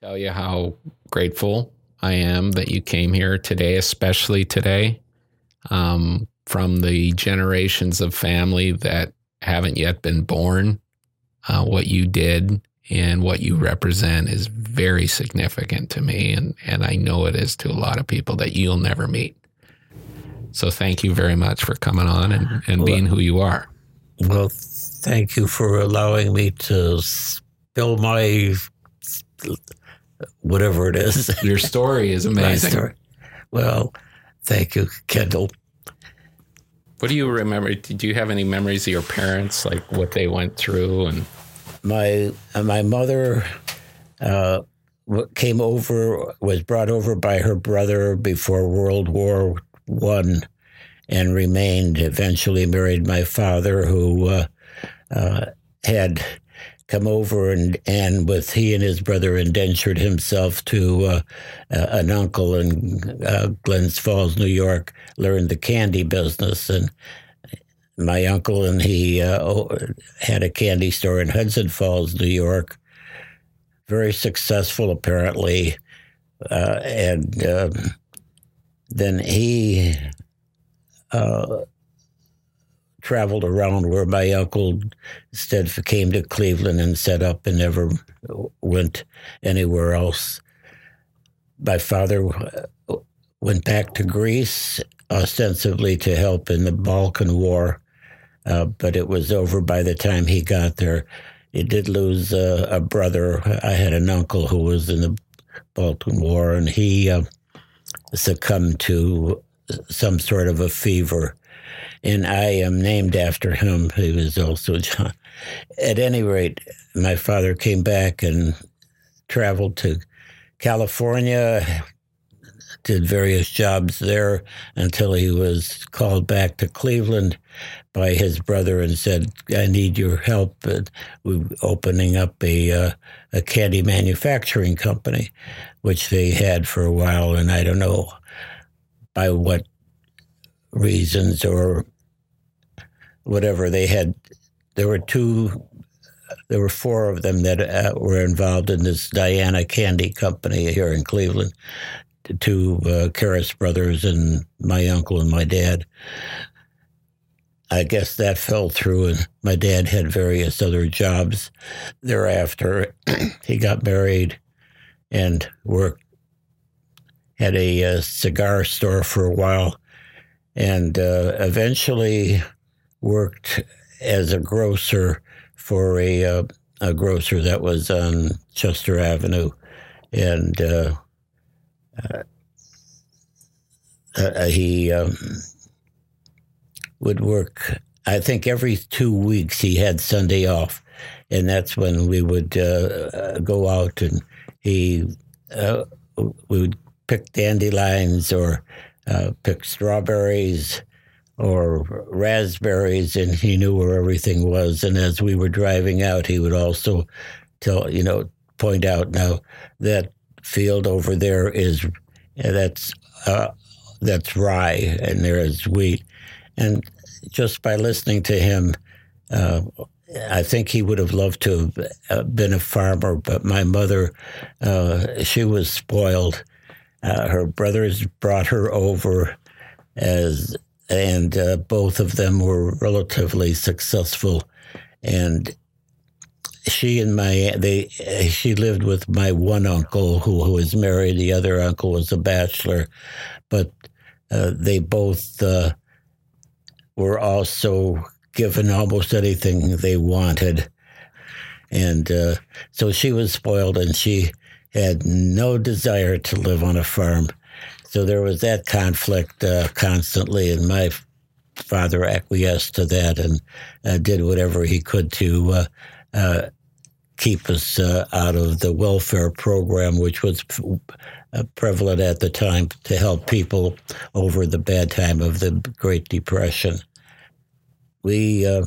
tell you how grateful I am that you came here today, especially today, um, from the generations of family that haven't yet been born. Uh, what you did and what you represent is very significant to me, and, and I know it is to a lot of people that you'll never meet. So thank you very much for coming on and, and being who you are. Well, thank you for allowing me to spill my whatever it is. Your story is amazing. Story. Well, thank you, Kendall. What do you remember? Did you have any memories of your parents, like what they went through? And my uh, my mother uh, came over, was brought over by her brother before World War One, and remained. Eventually, married my father, who uh, uh had come over and and with he and his brother indentured himself to uh, uh, an uncle in uh, Glens Falls, New York, learned the candy business and. My uncle and he uh, had a candy store in Hudson Falls, New York. Very successful, apparently, uh, and um, then he traveled around where my uncle instead came to Cleveland and set up and never went anywhere else. My father uh, went back to Greece ostensibly to help in the Balkan War, uh, but it was over by the time he got there. He did lose uh, a brother. I had an uncle who was in the Balkan War, and he uh, succumbed to some sort of a fever and I am named after him. He was also John. At any rate, my father came back and traveled to California, did various jobs there until he was called back to Cleveland by his brother and said, "I need your help with opening up a uh, a candy manufacturing company, which they had for a while, and I don't know by what reasons or whatever they had there were two there were four of them that uh, were involved in this Diana Candy Company here in Cleveland. the Two uh, Karras brothers and my uncle and my dad. I guess that fell through, and my dad had various other jobs thereafter. he got married and worked, had a, a uh, cigar store for a while, and uh, eventually worked as a grocer for a, uh, a grocer that was on Chester Avenue. And uh, uh, uh he um, would work, I think, every two weeks he had Sunday off. And that's when we would uh, go out and he we would pick dandelions or uh, pick strawberries or raspberries, and he knew where everything was. And as we were driving out, he would also tell, you know, point out now that field over there is that's uh, that's rye, and there is wheat. And just by listening to him, uh, I think he would have loved to have uh, been a farmer, but my mother, uh, she was spoiled uh, her brothers brought her over as, and uh, both of them were relatively successful. And she and my they she lived with my one uncle who, who was married. The other uncle was a bachelor, but uh, they both uh, were also given almost anything they wanted. And uh, so she was spoiled, and she had no desire to live on a farm. So there was that conflict uh, constantly, and my father acquiesced to that and uh, did whatever he could to uh, uh keep us uh, out of the welfare program, which was uh, prevalent at the time to help people over the bad time of the Great Depression. We, I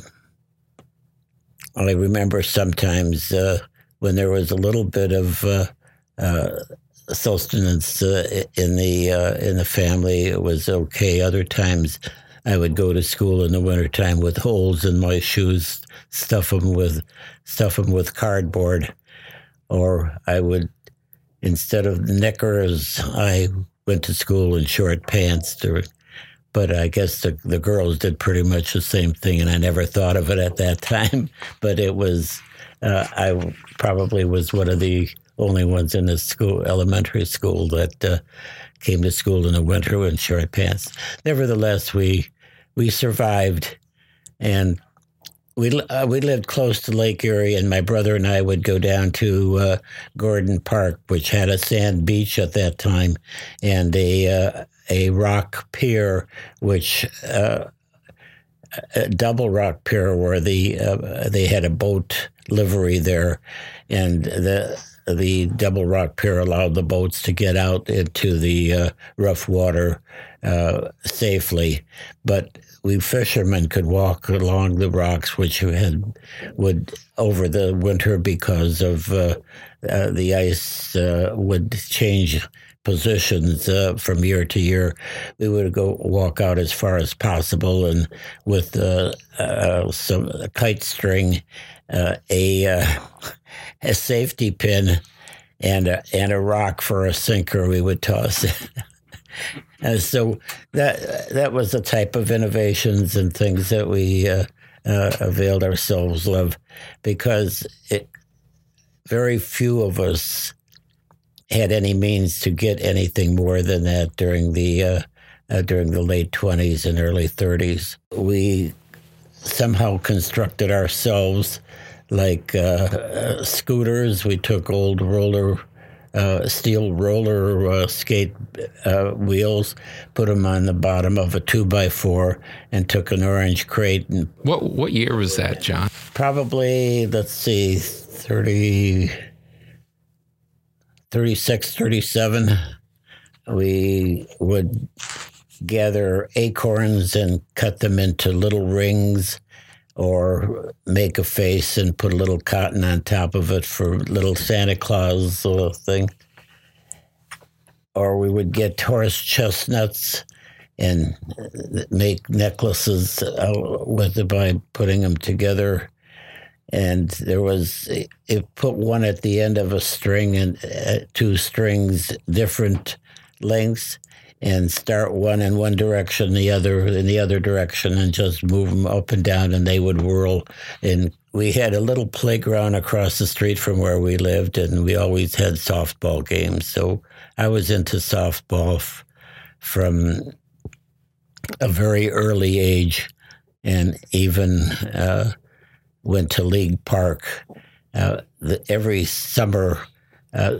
remember sometimes when there was a little bit of sustenance uh, in the uh, in the family. It was okay. Other times, I would go to school in the wintertime with holes in my shoes, stuff them with stuff them with cardboard, or I would instead of knickers, I went to school in short pants. To, but I guess the, the girls did pretty much the same thing, and I never thought of it at that time. But it was, uh, I probably was one of the only ones in the school, elementary school, that uh, came to school in the winter in short pants. Nevertheless, we we survived, and we uh, we lived close to Lake Erie, and my brother and I would go down to uh, Gordon Park, which had a sand beach at that time, and a uh, a rock pier, which uh, a double rock pier where the uh, they had a boat livery there, and the the double rock pier allowed the boats to get out into the uh, rough water uh, safely, but we fishermen could walk along the rocks, which had would over the winter because of uh, uh the ice uh, would change positions uh, from year to year. We would go walk out as far as possible, and with some kite string, a a safety pin and a, and a rock for a sinker we would toss it. and so that that was the type of innovations and things that we uh, uh, availed ourselves of, because it, very few of us had any means to get anything more than that during the uh, uh during the late twenties and early thirties. We somehow constructed ourselves like uh, uh, scooters. We took old roller, uh, steel roller uh, skate uh, wheels, put them on the bottom of a two by four, and took an orange crate. And what what year was that, John? Probably let's see, 30, 36, 37. We would gather acorns and cut them into little rings or make a face and put a little cotton on top of it for little Santa Claus thing. Or we would get horse chestnuts and make necklaces with it by putting them together. And there was, it put one at the end of a string and uh, two strings, different lengths and start one in one direction, the other in the other direction, and just move them up and down, and they would whirl. And we had a little playground across the street from where we lived, and we always had softball games. So I was into softball f- from a very early age, and even uh, went to League Park. Uh, the, every summer uh,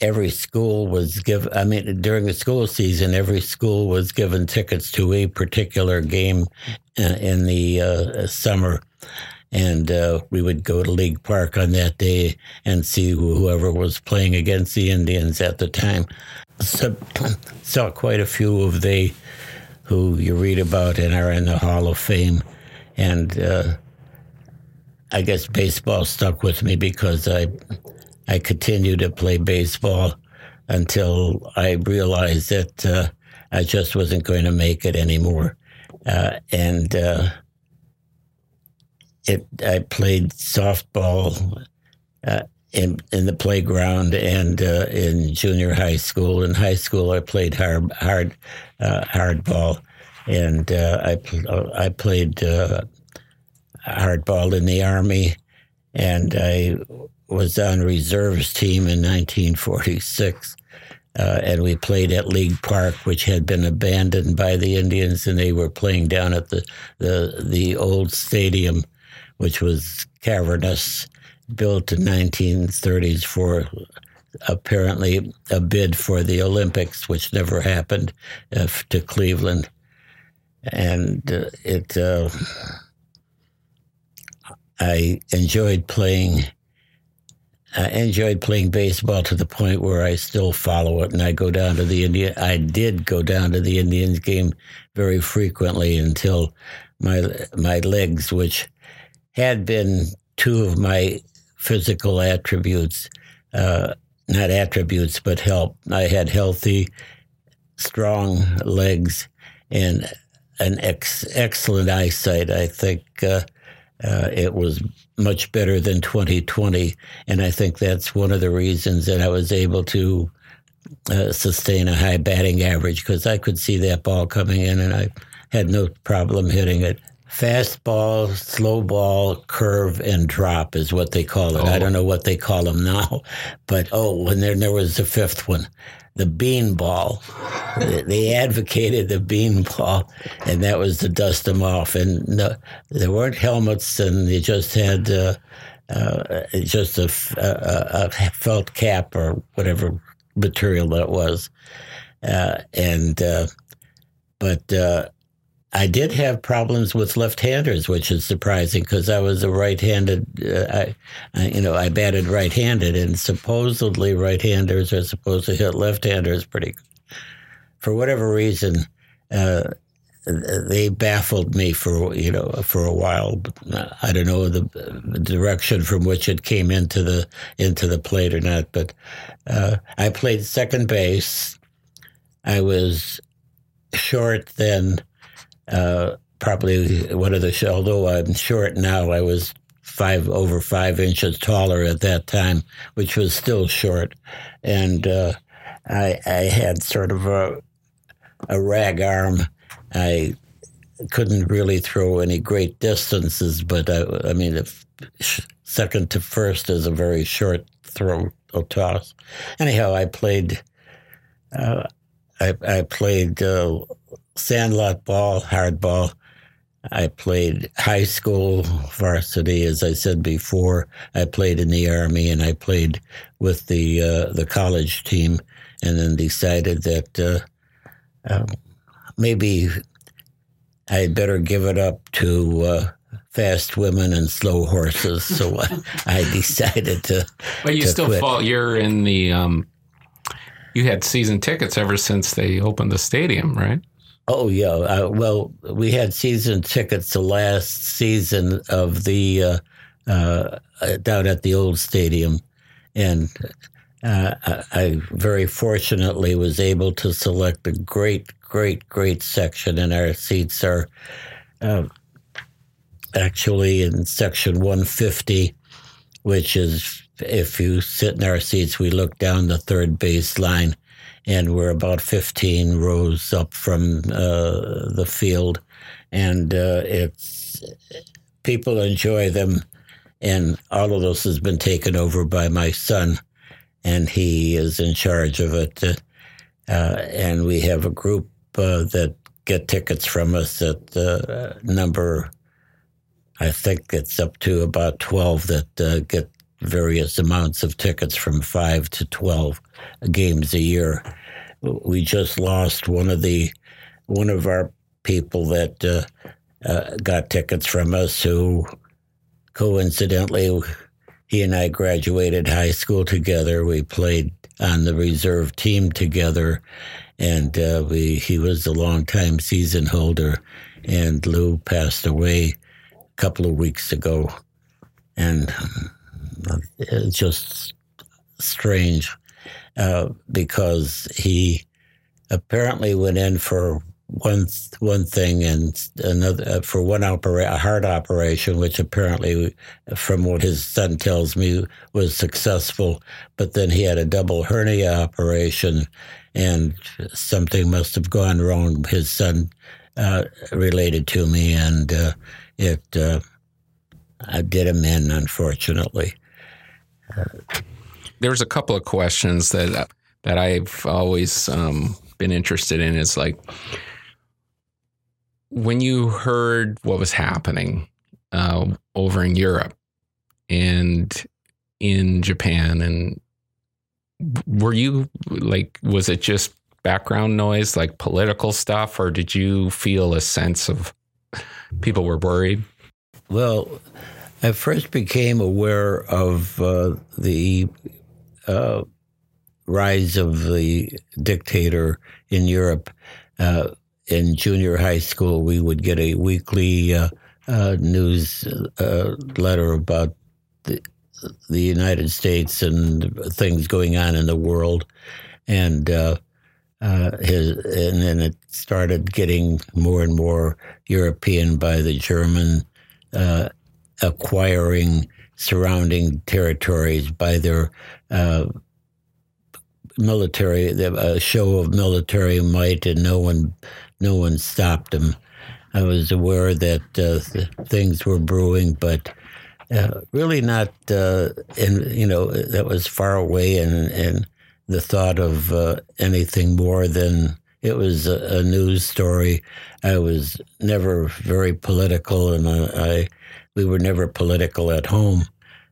every school was given, I mean, during the school season, every school was given tickets to a particular game uh, in the uh, summer. And uh, we would go to League Park on that day and see whoever was playing against the Indians at the time. So, saw quite a few of they who you read about and are in the Hall of Fame. And uh, I guess baseball stuck with me because I I continued to play baseball until I realized that uh, I just wasn't going to make it anymore. Uh, and uh, it, I played softball uh, in in the playground and uh, in junior high school. In high school, I played hard hard uh, hardball, and I I played hardball in the army, and I was on reserves team in 1946. Uh, and we played at League Park, which had been abandoned by the Indians, and they were playing down at the the, the old stadium, which was cavernous, built in 1930s for apparently a bid for the Olympics, which never happened uh, to Cleveland, and uh, it. Uh, I enjoyed playing I enjoyed playing baseball to the point where I still follow it, and I go down to the Indian. I did go down to the Indians game very frequently until my my legs, which had been two of my physical attributes, uh, not attributes, but help. I had healthy, strong legs and an ex- excellent eyesight. I think uh, uh, it was much better than 2020. And I think that's one of the reasons that I was able to uh, sustain a high batting average because I could see that ball coming in and I had no problem hitting it. Fastball, slow ball, curve, and drop is what they call it. Oh. I don't know what they call them now, but oh, and then there was the fifth one the bean ball. they advocated the bean ball, and that was to dust them off. And no, there weren't helmets, and they just had uh, uh, just a, a, a, felt cap or whatever material that was. Uh, and uh, but uh, I did have problems with left-handers, which is surprising because I was a right-handed. Uh, I, I, you know, I batted right-handed, and supposedly right-handers are supposed to hit left-handers pretty. Good. For whatever reason, uh, they baffled me for you know for a while. I don't know the, the, direction from which it came into the into the plate or not, but uh, I played second base. I was short then uh, probably one of the although I'm short now, I was five over five inches taller at that time, which was still short, and uh, I, I had sort of a a rag arm. I couldn't really throw any great distances, but I, I mean, if second to first is a very short throw or toss. Anyhow, I played. Uh, I, I played uh, sandlot ball, hardball. I played high school varsity, as I said before. I played in the army, and I played with the uh, the college team, and then decided that uh, uh, maybe I'd better give it up to uh, fast women and slow horses. So I decided to. But you to still quit. fall. You're in the. Um, you had season tickets ever since they opened the stadium, right? Oh yeah. Uh, well, we had season tickets the last season of the uh, uh, down at the old stadium, and uh, I very fortunately was able to select a great, great, great section, and our seats are uh, actually in section 150, which is if you sit in our seats, we look down the third base line and we're about 15 rows up from uh, the field, and uh, it's people enjoy them, and all of this has been taken over by my son, and he is in charge of it, uh, and we have a group uh, that get tickets from us at uh, number. I think it's up to about 12 that uh, get various amounts of tickets from five to 12 games a year. We just lost one of the one of our people that uh, uh, got tickets from us who coincidentally he and I graduated high school together. We played on the reserve team together, and uh, we he was a longtime season holder. And Lou passed away a couple of weeks ago, and it's just strange uh, because he apparently went in for one one thing and another uh, for one opera, a heart operation, which apparently, from what his son tells me, was successful. But then he had a double hernia operation, and something must have gone wrong. His son uh, related to me, and uh, it uh, I did him in, unfortunately. There's a couple of questions that that I've always um, been interested in. Is like when you heard what was happening uh, over in Europe and in Japan, and were you like, was it just background noise, like political stuff, or did you feel a sense of people were worried? Well, I first became aware of uh, the uh, rise of the dictator in Europe. Uh, in junior high school, we would get a weekly uh, uh, news uh, letter about the, the, United States and things going on in the world, and his, and then it started getting more and more European by the German acquiring surrounding territories by their uh, military, a show of military might, and no one, no one stopped them. I was aware that uh, things were brewing, but uh, really not. Uh, and you know, that was far away, and and the thought of uh, anything more than it was a, a, news story. I was never very political, and I we were never political at home.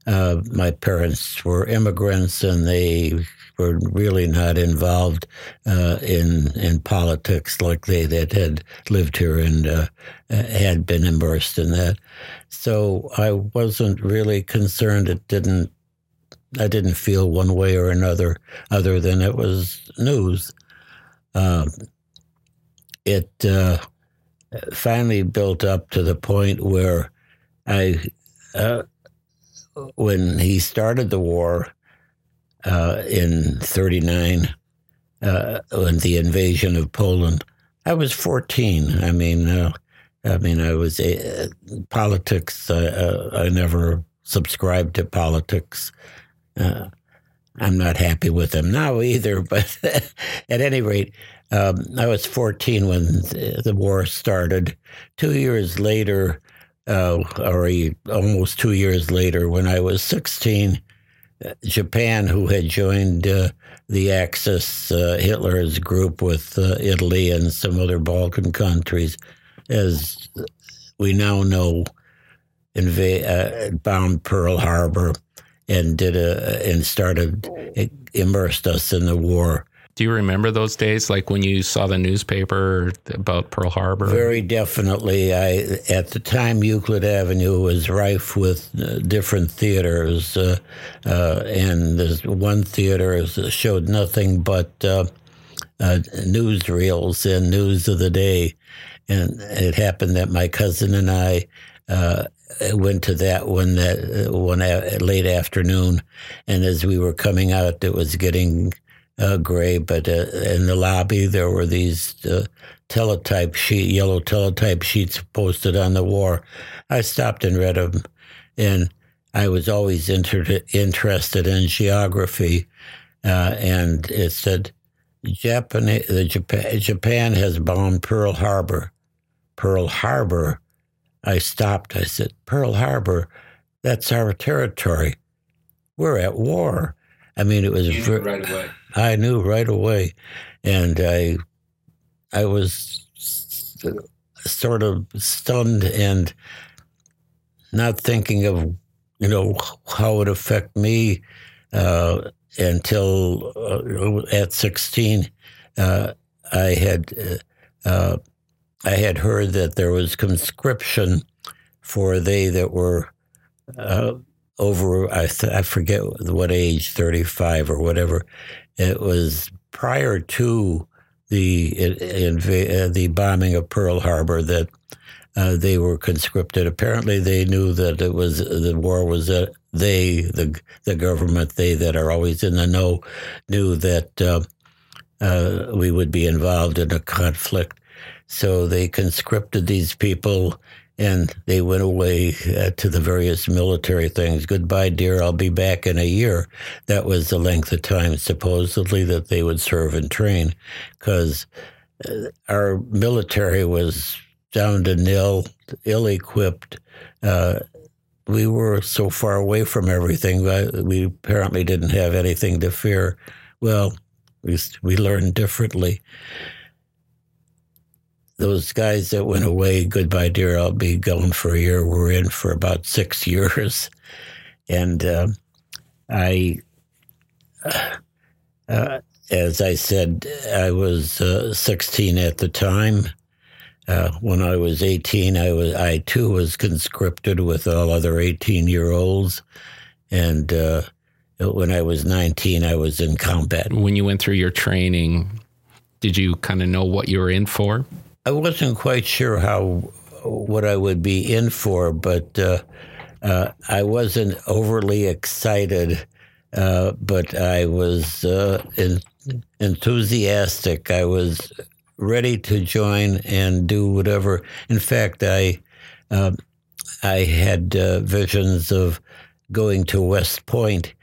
Uh, my parents were immigrants, and they were really not involved uh, in in politics like they that had lived here and uh, had been immersed in that. So I wasn't really concerned. It didn't. I didn't feel one way or another, other than it was news. Um, it uh, finally built up to the point where I, uh, when he started the war uh, in '39, uh, when the invasion of Poland, I was 14. I mean, uh, I mean, I was a, politics. Uh, I never subscribed to politics. I'm not happy with them now either. But at any rate, um, I was 14 when the war started. Two years later, uh, almost two years later, when I was 16, Japan, who had joined uh, the Axis, uh, Hitler's group with uh, Italy and some other Balkan countries, as we now know, inv- uh, bombed Pearl Harbor and did a and started immersed us in the war. Do you remember those days, like when you saw the newspaper about Pearl Harbor? Very definitely. I at the time Euclid Avenue was rife with uh, different theaters, uh, uh, and there's one theater showed nothing but uh, uh, newsreels and news of the day. And it happened that my cousin and I uh, went to that one that one late afternoon, and as we were coming out, it was getting uh, gray. But uh, in the lobby, there were these uh, teletype sheet, yellow teletype sheets posted on the war. I stopped and read them, and I was always inter- interested in geography, uh, and it said. Japan, the Japan, Japan has bombed Pearl Harbor. Pearl Harbor I stopped. I said, Pearl Harbor, that's our territory. We're at war. I mean, it was ver- right away. I knew right away, and I, I was sort of stunned and not thinking of, you know, how it affect me uh, until uh, at sixteen. Uh, I had uh, I had heard that there was conscription for they that were uh, over, I, th- I forget what age, 35 or whatever. It was prior to the inv- uh, the bombing of Pearl Harbor that uh, they were conscripted. Apparently, they knew that it was the war was uh, they the the government they that are always in the know knew that uh, uh, we would be involved in a conflict. So they conscripted these people and they went away uh, to the various military things. Goodbye, dear. I'll be back in a year. That was the length of time, supposedly, that they would serve and train because uh, our military was down to nil, ill equipped. Uh, we were so far away from everything. We apparently didn't have anything to fear. Well, we, we learned differently those guys that went away, goodbye, dear, I'll be gone for a year, were in for about six years. And uh, I, uh, as I said, I was uh, 16 at the time. Uh, when I was 18, I was I too was conscripted with all other 18 year olds, and uh, when I was 19, I was in combat. When you went through your training, did you kind of know what you were in for? I wasn't quite sure how what I would be in for, but uh, uh, I wasn't overly excited, uh, but I was uh, in, enthusiastic. I was ready to join and do whatever. In fact, I um, I had uh, visions of going to West Point,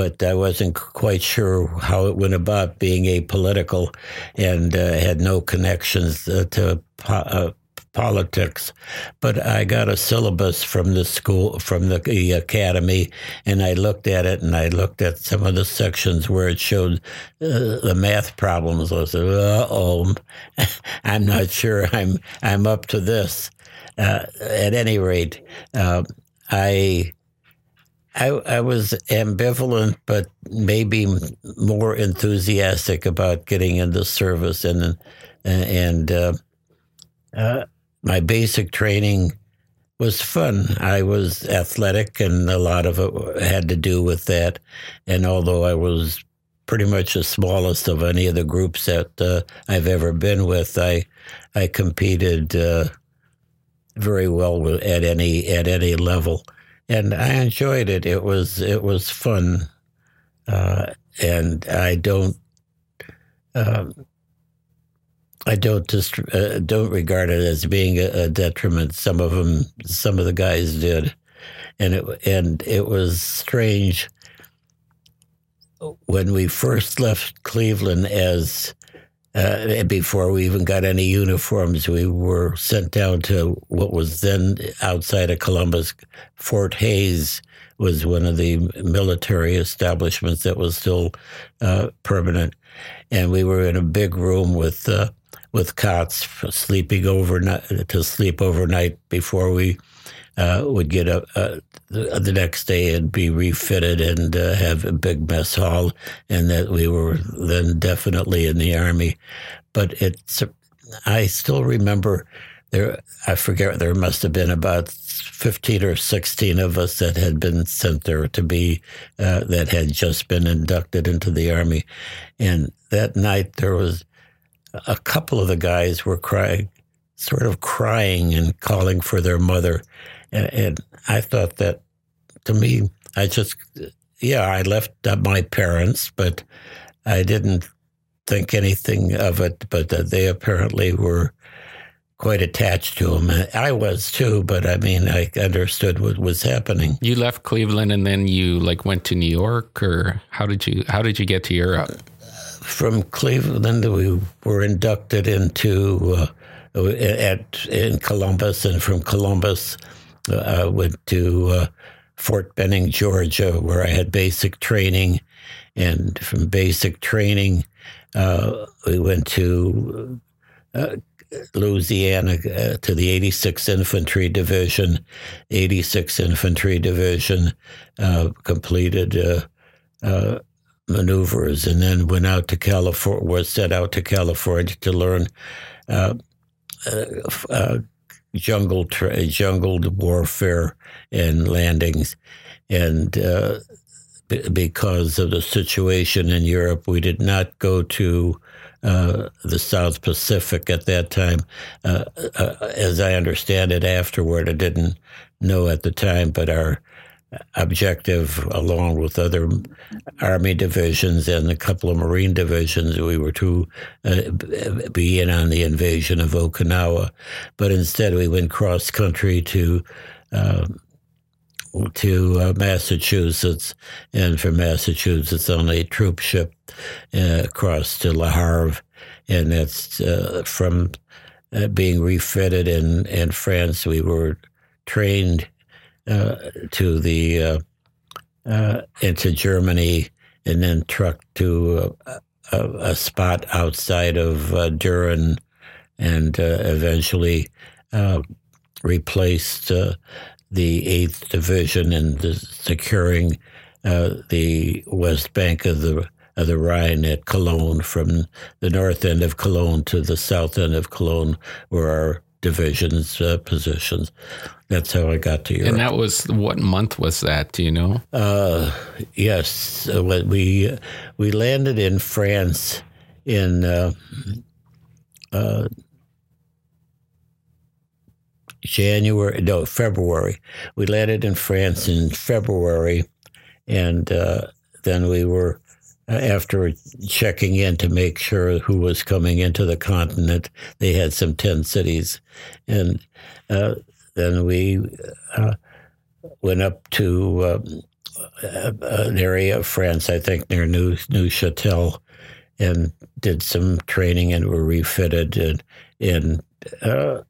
but I wasn't quite sure how it went about being apolitical and uh, had no connections uh, to po- uh, politics. But I got a syllabus from the school, from the, the, academy, and I looked at it and I looked at some of the sections where it showed uh, the math problems. I said, uh oh, I'm not sure I'm, I'm up to this. Uh, at any rate, uh, I I, I was ambivalent, but maybe more enthusiastic about getting into service, and and uh, uh, my basic training was fun. I was athletic, and a lot of it had to do with that. And although I was pretty much the smallest of any of the groups that uh, I've ever been with, I I competed uh, very well at any at any level and I enjoyed it. It was it was fun, uh, and I don't um, I don't just uh, don't regard it as being a, a, detriment. Some of them, some of the guys did, and it and it was strange when we first left Cleveland as uh, before we even got any uniforms, we were sent down to what was then outside of Columbus. Fort Hayes was one of the military establishments that was still uh, permanent, and we were in a big room with uh, with cots sleeping overnight to sleep overnight before we uh, would get up uh, the, next day and be refitted and uh, have a big mess hall, and that we were then definitely in the army. But it's I still remember there. I forget there must have been about fifteen or sixteen of us that had been sent there to be uh, that had just been inducted into the army, and that night there was a couple of the guys were crying sort of crying and calling for their mother. And, and I thought that to me, I just, yeah, I left my parents, but I didn't think anything of it. But they apparently were quite attached to him. I was too, but I mean, I understood what was happening. You left Cleveland and then you like went to New York, or how did you how did you get to Europe? From Cleveland, we were inducted into uh, at in Columbus, and from Columbus uh, went to uh, Fort Benning, Georgia, where I had basic training. And from basic training, uh, we went to uh, Louisiana uh, to the 86th Infantry Division. 86th Infantry Division uh, completed maneuvers and then went out to California, was sent out to California to learn jungle tra- jungled warfare and landings, and uh, b- because of the situation in Europe, we did not go to uh, the South Pacific at that time. Uh, uh as I understand it, afterward, I didn't know at the time, but our objective, along with other Army divisions and a couple of Marine divisions. We were to uh, be in on the invasion of Okinawa, but instead we went cross country to. Uh, to uh, Massachusetts, and from Massachusetts on a troop ship uh, across to Le Havre, and that's uh, from uh, being refitted in, in France. We were trained uh, to the uh, uh, into Germany and then trucked to a, a, a spot outside of uh, Düren and eventually replaced the Eighth Division in securing the west bank of the of the Rhine at Cologne, from the north end of Cologne to the south end of Cologne, were our divisions uh, positions. That's how I got to Europe. And that was what month was that? Do you know? Uh, yes, uh, we we landed in France in uh, uh, January. No, February. We landed in France in February, and uh, then we were after checking in to make sure who was coming into the continent, they had some 10 cities. And uh, then we uh, went up to uh, an area of France, I think near New Neufchâtel, and did some training and were refitted and, and uh,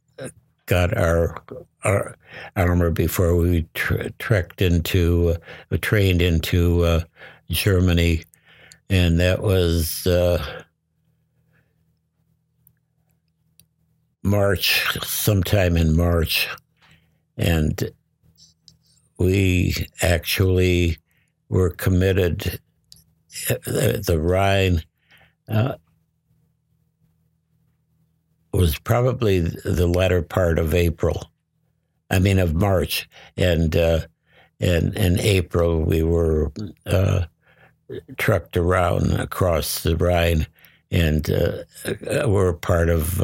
got our our armor before we tre- trekked into uh, trained into uh, Germany, and that was uh, March, sometime in March, and we actually were committed. Uh, the, the Rhine uh, was probably the latter part of April. I mean, of March, and uh, and in April we were uh, trucked around across the Rhine, and uh, uh were part of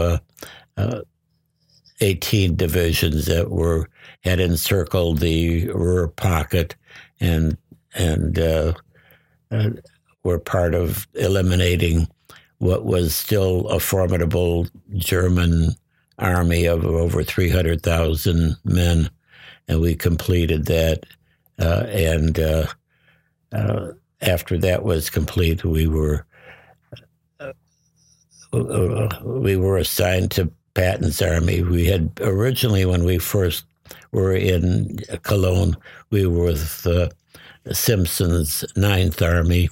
uh, uh, eighteen divisions that were had encircled the Ruhr pocket, and and were part of eliminating what was still a formidable German army of over 300,000 men. And we completed that. Uh, and uh, uh, after that was complete, we were uh, uh, we were assigned to Patton's army. We had originally, when we first were in Cologne, we were with uh, Simpson's Ninth Army,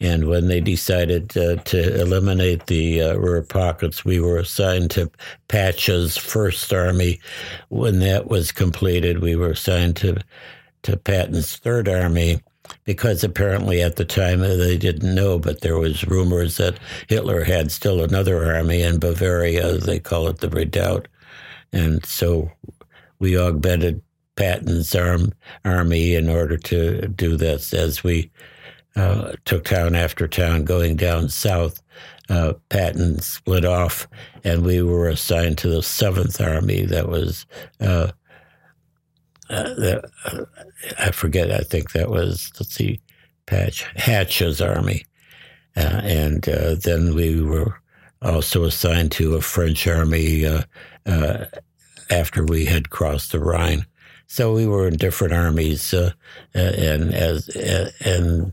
and when they decided uh, to eliminate the uh, Ruhr pockets, we were assigned to Patch's First Army. When that was completed, we were assigned to to Patton's Third Army because apparently at the time uh, they didn't know, but there was rumors that Hitler had still another army in Bavaria. They call it the Redoubt, and so we augmented Patton's arm, army in order to do this as we uh, took town after town going down south. Uh, Patton split off, and we were assigned to the Seventh Army. That was, uh, uh uh, I forget. I think that was let's see, Patch Hatch's army, uh, and then we were also assigned to a French army after we had crossed the Rhine. So we were in different armies, and as and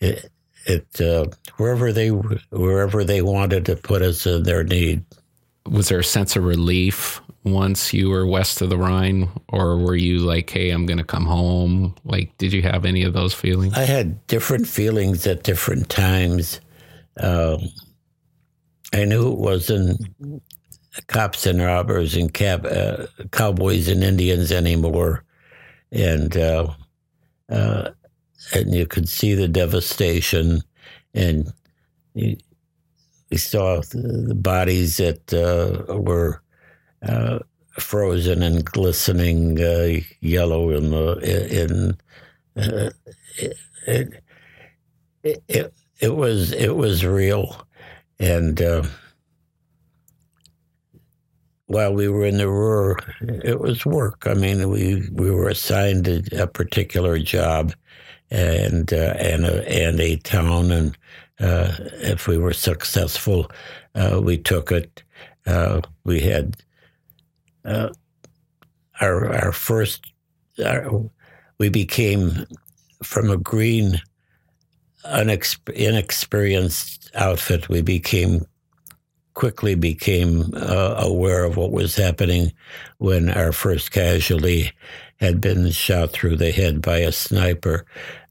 it, it uh, wherever they wherever they wanted to put us in their need. Was there a sense of relief once you were west of the Rhine, or were you like, "Hey, I'm going to come home"? Like, did you have any of those feelings? I had different feelings at different times. Um, I knew it wasn't cops and robbers and cab, uh, cowboys and Indians anymore, and uh, uh and you could see the devastation, and you, you saw the bodies that uh, were uh, frozen and glistening uh, yellow in the in. Uh, it, it, it, it was it was real, and uh, while we were in the Ruhr, it was work. I mean, we we were assigned a, a particular job, and uh, and a, and a town. And uh, if we were successful, uh, we took it. Uh, we had uh, our our first. Our, we became from a green, inexperienced outfit. We became quickly became uh, aware of what was happening when our first casualty had been shot through the head by a sniper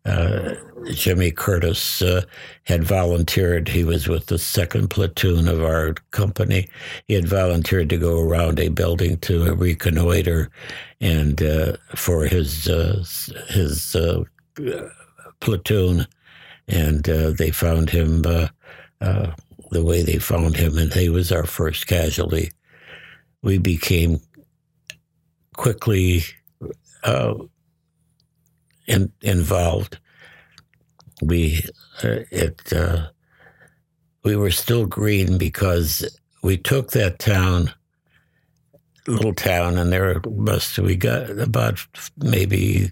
uh, Jimmy Curtis uh, had volunteered. He was with the second platoon of our company. He had volunteered to go around a building to reconnoiter, and uh, for his uh, his uh, platoon, and they found him the way they found him, and he was our first casualty. We became quickly in, involved. We uh, it uh, we were still green because we took that town, little town, and there must we got about maybe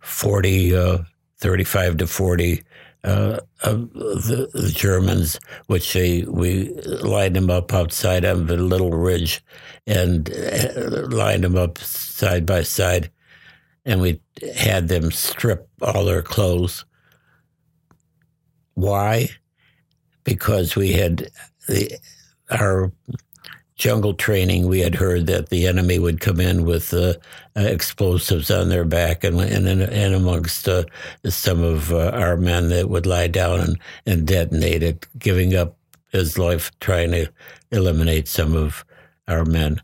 40, uh, 35 to 40 uh, of the, the, Germans, which they we lined them up outside of a little ridge, and uh, lined them up side by side, and we had them strip all their clothes. Why? Because we had the our jungle training, we had heard that the enemy would come in with uh, explosives on their back, and and, and amongst uh, some of uh, our men that would lie down and, and detonate it, giving up his life trying to eliminate some of our men.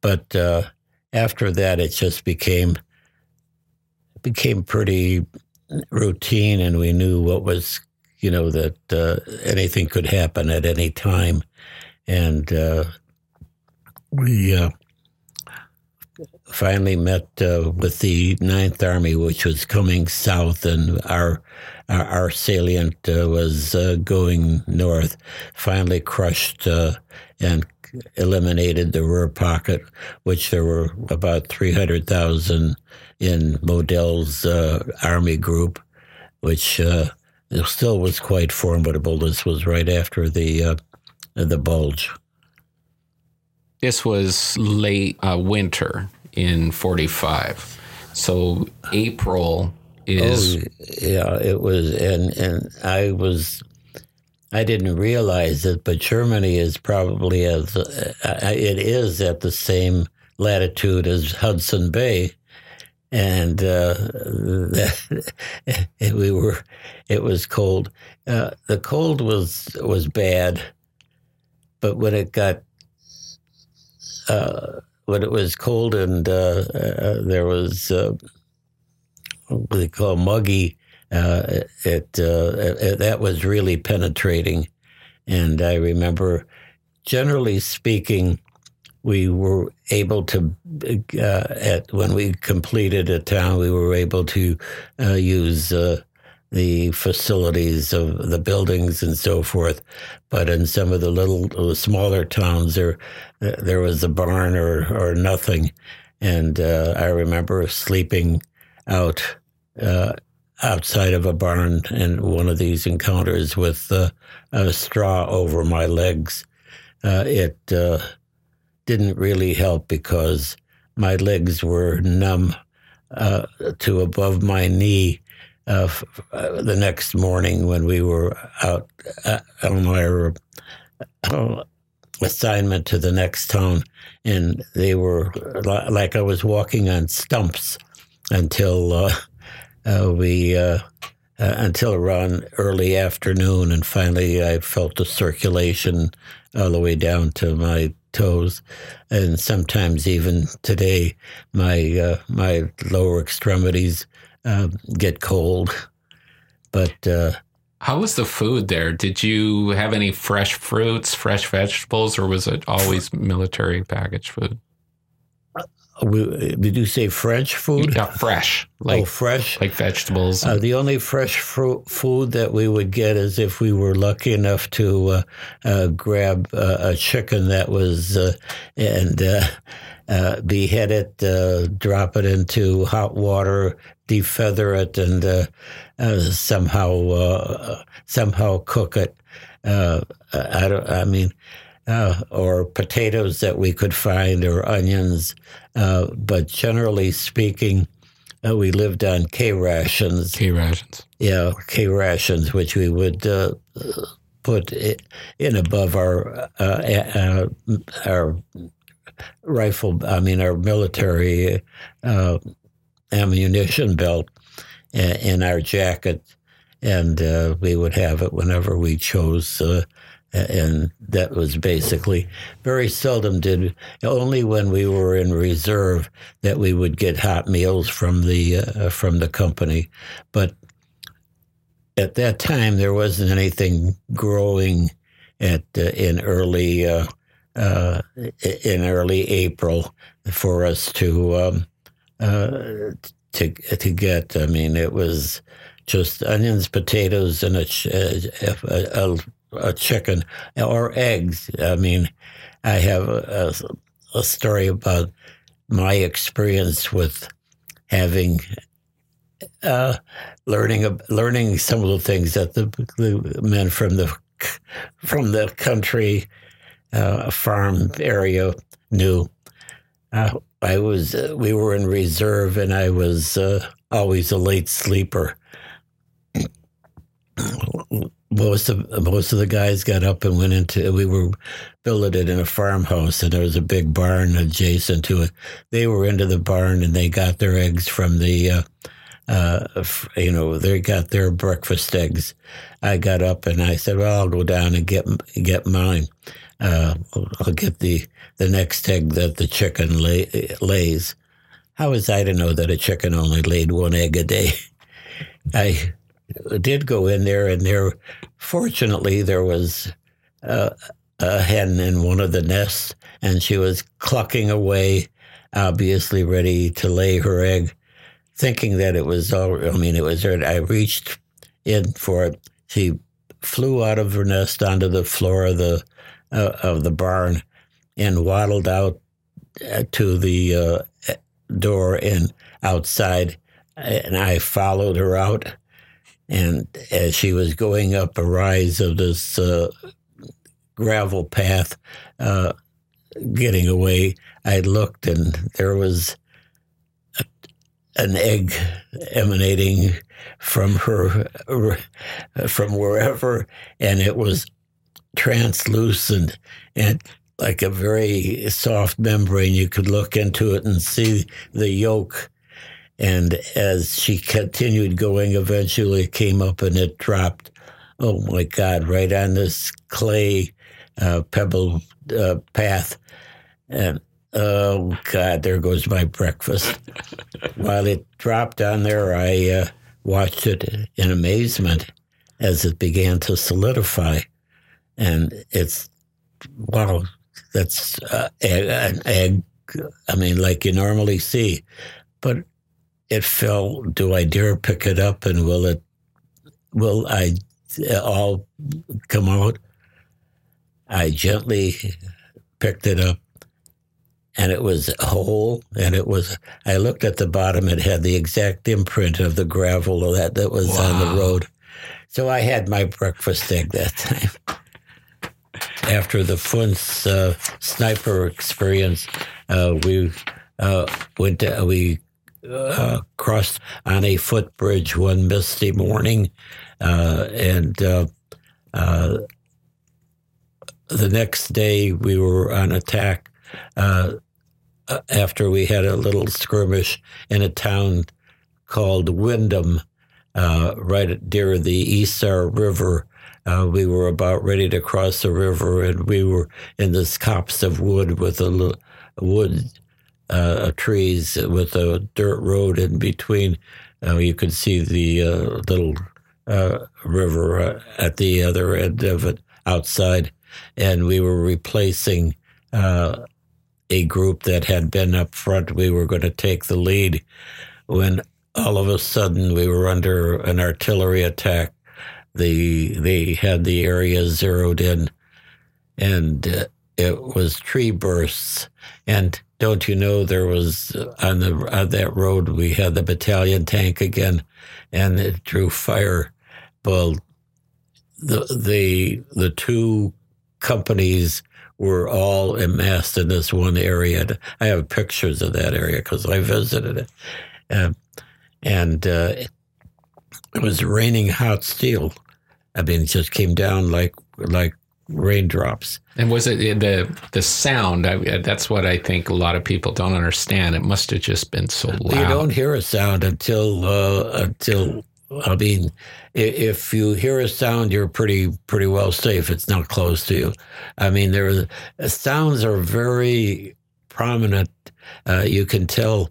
But uh, after that, it just became became pretty routine, and we knew what was you know that uh, anything could happen at any time and uh, we uh, finally met uh, with the Ninth Army, which was coming south, and our our, our salient uh, was uh, going north. Finally, crushed and eliminated the rear pocket, which there were about three hundred thousand in Model's uh, army group, which still was quite formidable. This was right after the the bulge. This was late uh, winter in 45. So April is. Oh, yeah, it was. And, and I was. I didn't realize it, but Germany is probably as. Uh, it is at the same latitude as Hudson Bay. And uh, we were, it was cold. Uh, the cold was was bad, but when it got uh, when it was cold and uh, uh, there was uh, what they call muggy, it, it, that was really penetrating. And I remember, generally speaking, we were able to at when we completed a town, we were able to use the facilities of the buildings and so forth. But in some of the little the smaller towns, there there was a barn or or nothing. And uh, I remember sleeping out uh, outside of a barn in one of these encounters with uh, a straw over my legs. Uh, it uh, didn't really help because my legs were numb uh, to above my knee uh, uh, the next morning when we were out uh, on our uh, assignment to the next town, and they were like I was walking on stumps until uh, we until around early afternoon, and finally I felt the circulation all the way down to my toes, and sometimes even today, my uh, my lower extremities uh, get cold. But uh, how was the food there? Did you have any fresh fruits, fresh vegetables, or was it always military packaged food? Did you say French food? Yeah, fresh. Like, oh, fresh, like vegetables. Uh, the only fresh fruit food that we would get is if we were lucky enough to uh, uh, grab uh, a chicken that was uh, and uh, behead it, drop it into hot water, defeather it, and somehow somehow cook it. I don't. I mean uh, or potatoes that we could find or onions. Uh, but generally speaking, uh, we lived on K rations. K rations. Yeah, K rations, which we would uh, put in above our uh, uh, our rifle. I mean, our military ammunition belt in our jacket, and we would have it whenever we chose and that was basically very seldom did only when we were in reserve that we would get hot meals from the uh, from the company. But at that time there wasn't anything growing at uh, in early uh, uh in early April for us to um, uh, to to get. I mean it was just onions potatoes and a, a, a a chicken or eggs. I mean, I have a, a, a story about my experience with having uh, learning learning some of the things that the, the men from the from the country uh, farm area knew. Uh, I was uh, we were in reserve, and I was uh, always a late sleeper. Most of most of the guys got up and went into. We were billeted in a farmhouse, and there was a big barn adjacent to it. They were into the barn, and they got their eggs from the. Uh, uh, you know, they got their breakfast eggs. I got up and I said, "Well, I'll go down and get get mine." uh, I'll get the, the next egg that the chicken lay, lays. How was I to know that a chicken only laid one egg a day? I did go in there, and there, fortunately, there was a, a hen in one of the nests, and she was clucking away, obviously ready to lay her egg, thinking that it was all. I mean, it was her. I reached in for it. She flew out of her nest onto the floor of the uh, of the barn and waddled out uh, to the uh, door and outside. And I followed her out. And as she was going up a rise of this uh, gravel path, uh, getting away, I looked and there was a, an egg emanating from her, from wherever, and it was translucent and like a very soft membrane. You could look into it and see the yolk. And as she continued going, eventually it came up and it dropped. Oh my God, right on this clay uh, pebble uh, path. And oh God, there goes my breakfast. While it dropped on there, I uh, watched it in amazement as it began to solidify and it's wow, that's uh, an egg. I mean, like you normally see, but it fell. Do I dare pick it up, and will it? Will I all come out? I gently picked it up, and it was whole. And it was. I looked at the bottom; it had the exact imprint of the gravel that that was wow. on the road. So I had my breakfast egg that time after the Funds uh, sniper experience, uh, we uh, went to, we uh, crossed on a footbridge one misty morning, uh, and uh, the next day we were on attack after we had a little skirmish in a town called Windham, right near the Isar River. Uh, we were about ready to cross the river, and we were in this copse of wood with a wood uh, trees with a dirt road in between. Uh, you could see the uh, little uh, river uh, at the other end of it outside, and we were replacing a group that had been up front. We were going to take the lead when all of a sudden we were under an artillery attack the they had the area zeroed in, and it was tree bursts. And don't you know there was on the on that road we had the battalion tank again, and it drew fire. Well, the the the two companies were all amassed in this one area. I have pictures of that area because I visited it, uh, and uh, it was raining hot steel. I mean, it just came down like like raindrops. And was it the the sound? I, that's what I think a lot of people don't understand. It must have just been so loud. You don't hear a sound until uh, until I mean, if you hear a sound, you're pretty pretty well safe. It's not close to you. I mean, there sounds are very prominent. Uh, you can tell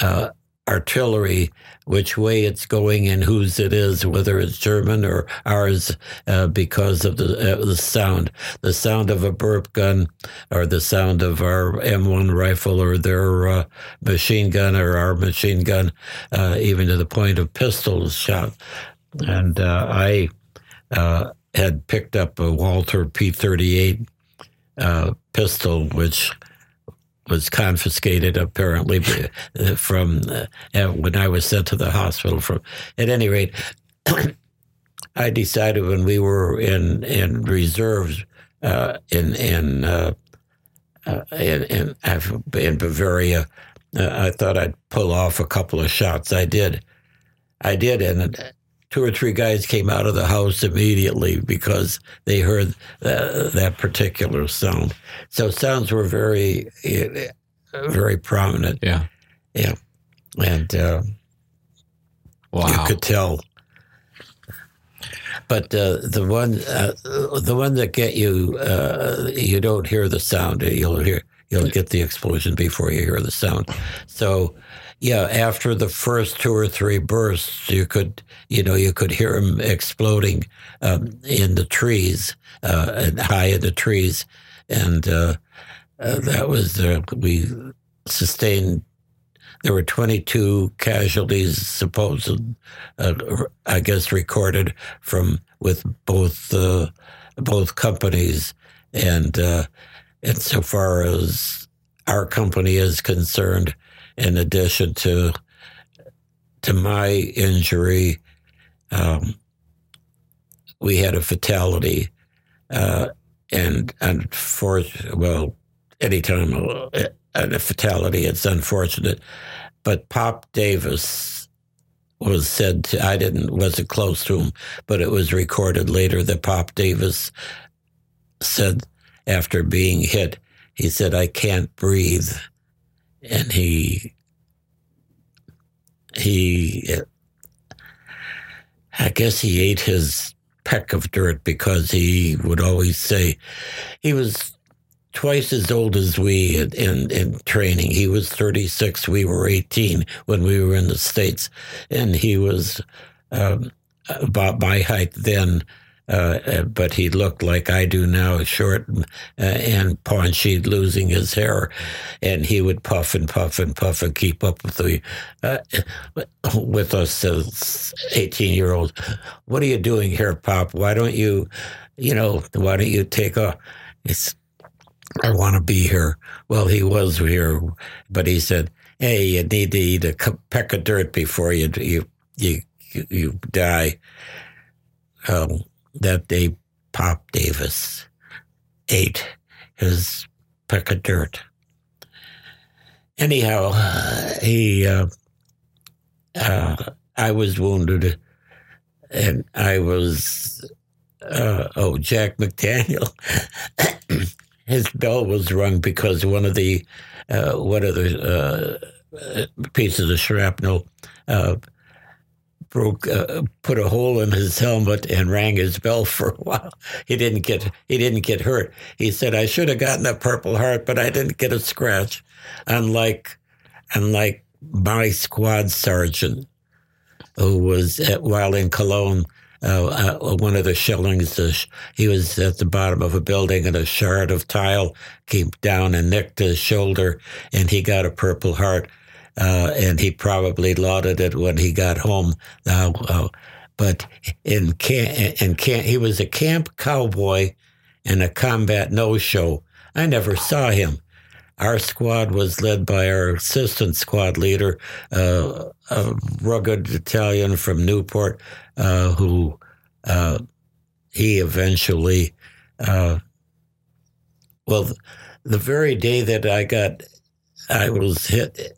uh, artillery which way it's going and whose it is, whether it's German or ours, uh, because of the uh, the sound, the sound of a burp gun, or the sound of our M1 rifle, or their uh, machine gun, or our machine gun, uh, even to the point of pistols shot. And uh, I uh, had picked up a Walther P38 pistol, which was confiscated apparently uh, from uh, when I was sent to the hospital. From at any rate, I decided when we were in in reserves uh, in in, uh, uh, in in in Bavaria, uh, I thought I'd pull off a couple of shots. I did, I did, and two or three guys came out of the house immediately because they heard uh, that particular sound. So sounds were very, uh, very prominent. Yeah, yeah, and uh, wow. you could tell. But uh, the one, uh, the one that get you, uh, you don't hear the sound. You'll hear, you'll get the explosion before you hear the sound. So yeah, after the first two or three bursts, you could, you know, you could hear them exploding um, in the trees, uh, and high in the trees, and uh, uh, that was uh, we sustained. There were 22 casualties, supposed, uh, I guess, recorded from with both uh, both companies, and and so far as our company is concerned in addition to to my injury, um, we had a fatality, uh, and for well, anytime a, a fatality, it's unfortunate. But Pop Davis was said to, I didn't wasn't close to him, but it was recorded later that Pop Davis said after being hit, he said, "I can't breathe." And he he I guess he ate his peck of dirt because he would always say he was twice as old as we in, in, in, training. He was 36. We were 18 when we were in the States. And he was um, about my height then. Uh, uh, but he looked like I do now, short uh, and paunchy, losing his hair, and he would puff and puff and puff and keep up with the with us as eighteen year olds. What are you doing here, Pop? Why don't you, you know, why don't you take a? It's, I want to be here. Well, he was here, but he said, "Hey, you need to eat a peck of dirt before you you you you die." Um, that day Pop Davis ate his peck of dirt. Anyhow, he, uh, uh, I was wounded, and I was, uh, oh, Jack McDaniel. his bell was rung because one of the, uh, one of the uh, pieces of shrapnel uh, broke, uh, put a hole in his helmet and rang his bell for a while. He didn't get he didn't get hurt. He said, "I should have gotten a Purple Heart, but I didn't get a scratch." Unlike unlike my squad sergeant, who was at, while in Cologne. Uh, uh, one of the shellings, he was at the bottom of a building and a shard of tile came down and nicked his shoulder, and he got a Purple Heart uh, and he probably lauded it when he got home. Uh, uh, but in camp, in camp, he was a camp cowboy and a combat no-show. I never saw him. Our squad was led by our assistant squad leader, uh, a rugged Italian from Newport, uh, who uh, he eventually, well, the very day that I got, I was hit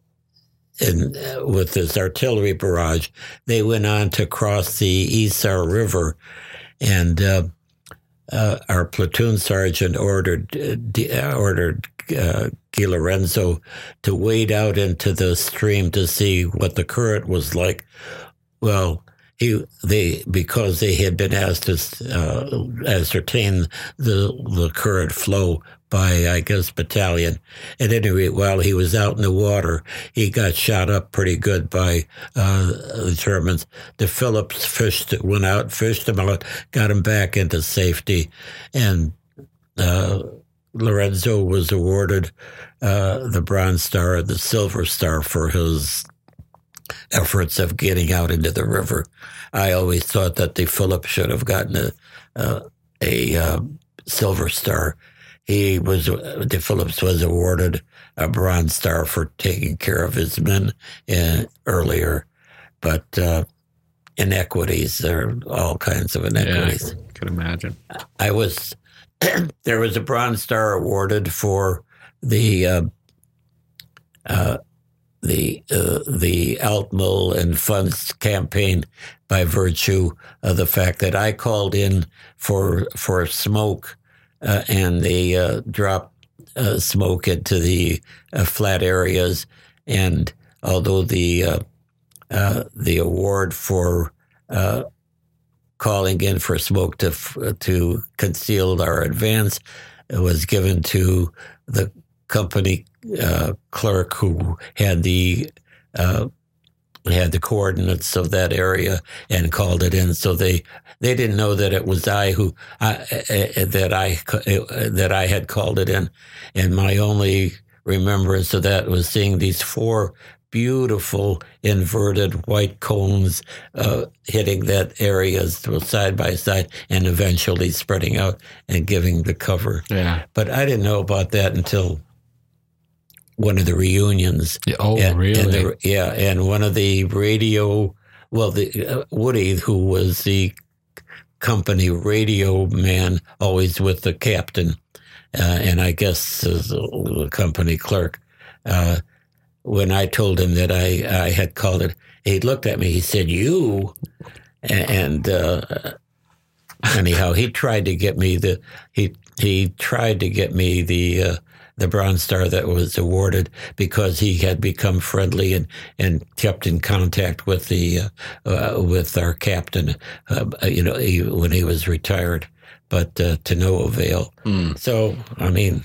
in, uh, with this artillery barrage, they went on to cross the Isar River, and uh, uh, our platoon sergeant ordered uh, ordered uh, Guy Lorenzo to wade out into the stream to see what the current was like. Well, he they because they had been asked to uh, ascertain the the current flow by I guess battalion. At any rate, while he was out in the water, he got shot up pretty good by uh, the Germans. De Phillips fished went out, fished him out, got him back into safety, and. Uh, Lorenzo was awarded uh, the Bronze Star the Silver Star for his efforts of getting out into the river. I always thought that De Phillips should have gotten a, uh, a uh, Silver Star. He was De Phillips was awarded a Bronze Star for taking care of his men in, earlier, but uh, inequities there are all kinds of inequities. Yeah, I can imagine. I was there was a Bronze Star awarded for the uh, uh, the uh, the Altmühl and Funds campaign by virtue of the fact that I called in for for smoke uh, and they uh, dropped uh, smoke into the uh, flat areas. And although the uh, uh, the award for calling in for smoke to to conceal our advance was given to the company clerk who had the had the coordinates of that area and called it in. So they they didn't know that it was I who I, uh, that I uh, that I had called it in, and my only remembrance of that was seeing these four beautiful inverted white cones uh, hitting that area side by side and eventually spreading out and giving the cover. Yeah. But I didn't know about that until one of the reunions. Oh, and, really? And the, yeah, and one of the radio, well, the uh, Woody, who was the company radio man, always with the captain, uh, and I guess the company clerk. Uh, when I told him that I, I had called it, he looked at me. He said, "You," and uh, anyhow, he tried to get me the he he tried to get me the uh, the Bronze Star that was awarded because he had become friendly and, and kept in contact with the uh, uh, with our captain, uh, you know, he, when he was retired, but uh, to no avail. Mm. So, I mean,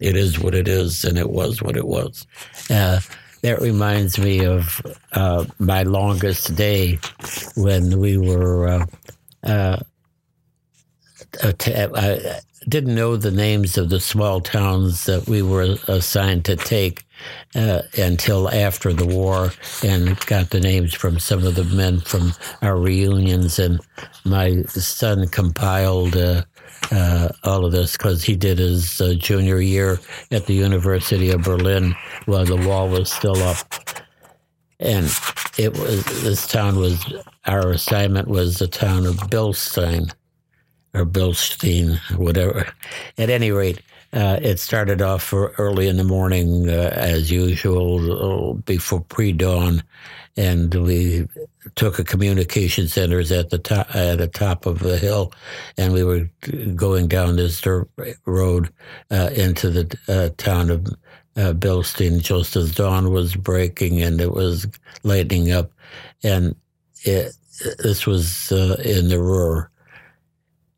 it is what it is, and it was what it was. Uh, that reminds me of uh, my longest day when we were. T- didn't know the names of the small towns that we were assigned to take uh, until after the war and got the names from some of the men from our reunions. And my son compiled uh, uh, all of this because he did his uh, junior year at the University of Berlin while the wall was still up. And it was this town was our assignment was the town of Bilstein or Bilstein, whatever. At any rate, uh, it started off early in the morning, uh, as usual, uh, before pre dawn, and we took a communication centers at the top at the top of the hill, and we were going down this dirt road uh, into the uh, town of uh, Bilstein just as dawn was breaking and it was lightening up, and it, this was in the Ruhr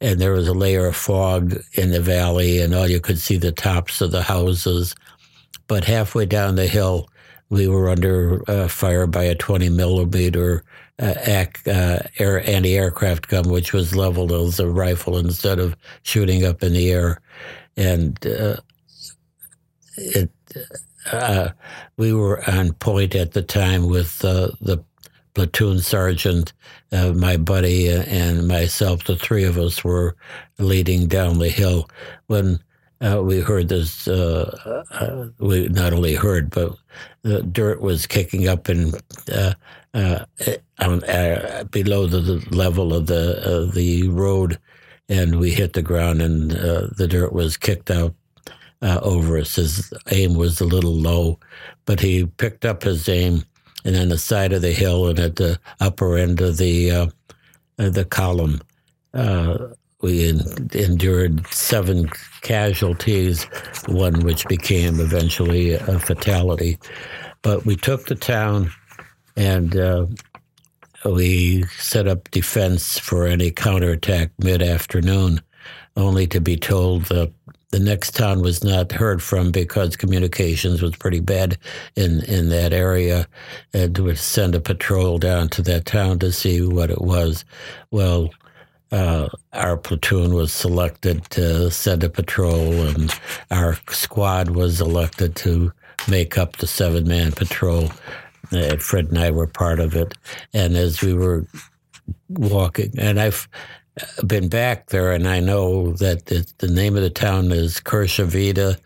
and there was a layer of fog in the valley, and all you could see the tops of the houses. But halfway down the hill, we were under uh, fire by a 20 millimeter uh, uh, air, anti-aircraft gun, which was leveled as a rifle instead of shooting up in the air, and uh, it. Uh, we were on point at the time with uh, the platoon sergeant, uh, my buddy, uh, and myself, the three of us were leading down the hill when uh, we heard this. Uh, uh we not only heard, but the dirt was kicking up and uh, on, below the level of the the road, and we hit the ground, and the dirt was kicked out over us. His aim was a little low, but he picked up his aim and on the side of the hill and at the upper end of the uh, the column. Uh, we en- endured seven casualties, one which became eventually a fatality. But we took the town and uh, we set up defense for any counterattack mid afternoon, only to be told that the next town was not heard from because communications was pretty bad in, in that area and would send a patrol down to that town to see what it was. Well, uh, our platoon was selected to send a patrol, and our squad was elected to make up the seven man patrol. Uh, Fred and I were part of it. And as we were walking, and I've been back there, and I know that the, the name of the town is Kershavita.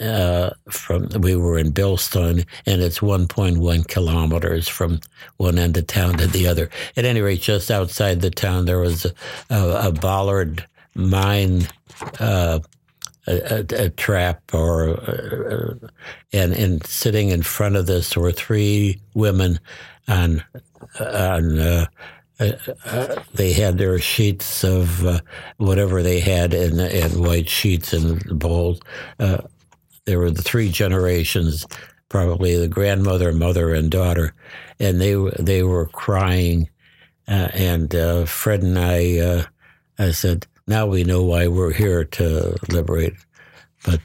Uh, from we were in Billston, and it's 1.1 kilometers from one end of town to the other. At any rate, just outside the town, there was a, a, a bollard mine. Uh, a, a, a, trap or uh, and and sitting in front of this were three women on on uh, uh, uh, they had their sheets of uh, whatever they had in, in white sheets and bowls. Uh, there were the three generations, probably the grandmother, mother, and daughter, and they they were crying. Uh, and Fred and I, I said, "Now we know why we're here to liberate." But.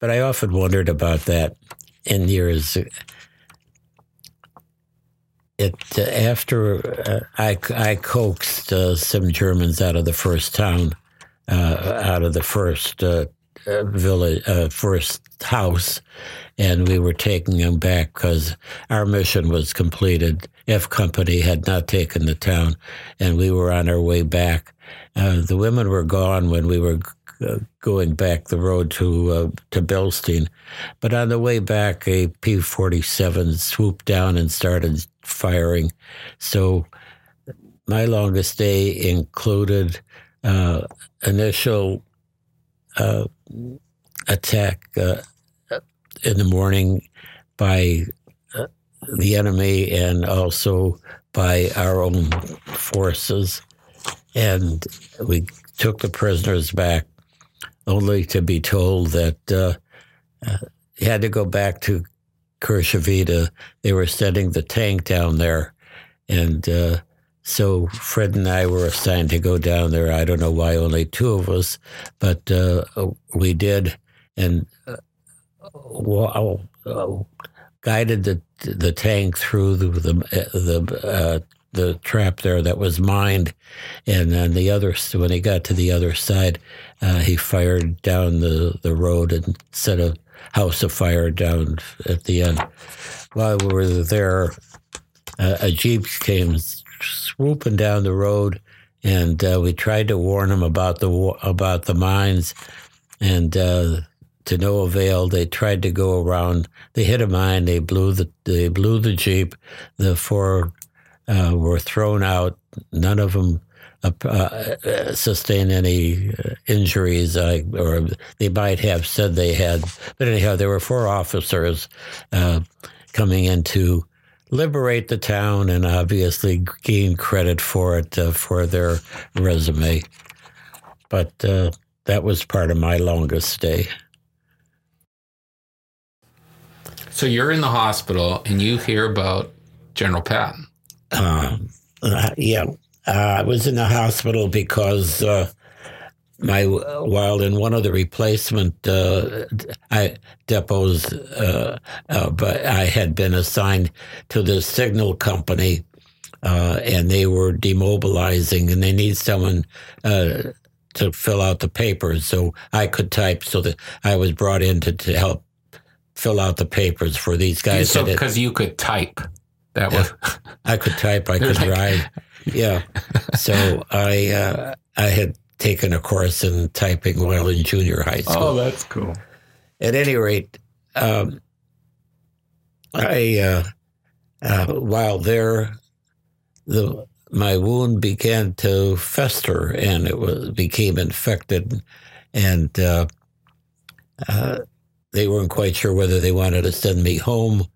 But I often wondered about that in years it uh, after uh, I, I coaxed uh, some Germans out of the first town, uh, out of the first uh, uh, village, first house, and we were taking them back because our mission was completed. F Company had not taken the town, and we were on our way back. the women were gone when we were going back the road to uh, to Bilstein. But on the way back, a P forty seven swooped down and started firing. So my longest day included uh, initial uh, attack uh, in the morning by uh, the enemy and also by our own forces. And we took the prisoners back only to be told that uh, uh, had to go back to Kershavita. They were setting the tank down there. And uh, so Fred and I were assigned to go down there. I don't know why only two of us, but uh, we did. And uh, uh, guided the the tank through the the, the the trap there that was mined, and then the other when he got to the other side, uh, he fired down the the road and set a house of fire down at the end. While we were there, uh, a jeep came swooping down the road, and uh, we tried to warn him about the about the mines, and uh, to no avail. They tried to go around. They hit a mine. They blew the they blew the jeep. The four uh, were thrown out. None of them uh, uh, sustained any uh, injuries, or they might have said they had. But anyhow, there were four officers uh, coming in to liberate the town and obviously gain credit for it uh, for their resume. But that was part of my longest stay. So you're in the hospital and you hear about General Patton. Um, uh, yeah, uh, I was in the hospital because uh, my while in one of the replacement uh, I, depots, uh, uh, but I had been assigned to the signal company, and they were demobilizing, and they need someone to fill out the papers. So I could type, so that I was brought in to, to help fill out the papers for these guys. So because you could type. That was I could type, I could like, write. Yeah. So I uh, I had taken a course in typing while in junior high school. Oh, that's cool. At any rate, um, I uh, uh, while there, the my wound began to fester and it was became infected, and uh, uh, they weren't quite sure whether they wanted to send me home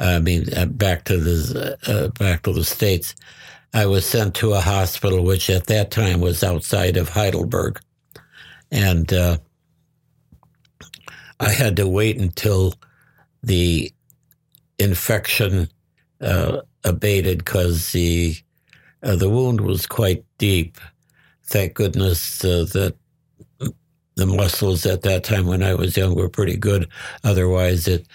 I mean, uh, back to the uh, back to the states. I was sent to a hospital, which at that time was outside of Heidelberg, and uh, I had to wait until the infection uh, abated because the uh, the wound was quite deep. Thank goodness uh, that the muscles at that time when I was young were pretty good. Otherwise, it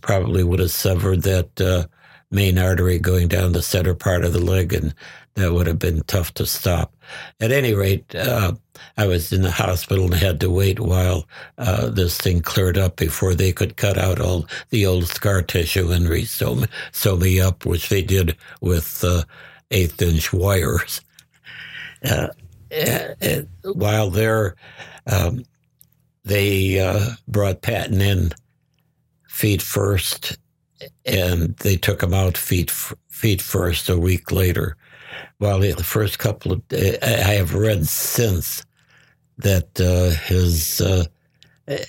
probably would have severed that uh, main artery going down the center part of the leg, and that would have been tough to stop. At any rate, uh, I was in the hospital and had to wait while uh, this thing cleared up before they could cut out all the old scar tissue and me, sew me up, which they did with uh, eighth inch wires. Uh, uh, while there, um, they uh, brought Patton in feet first, and they took him out feet feet first a week later. While the first couple of I have read since that uh, his uh,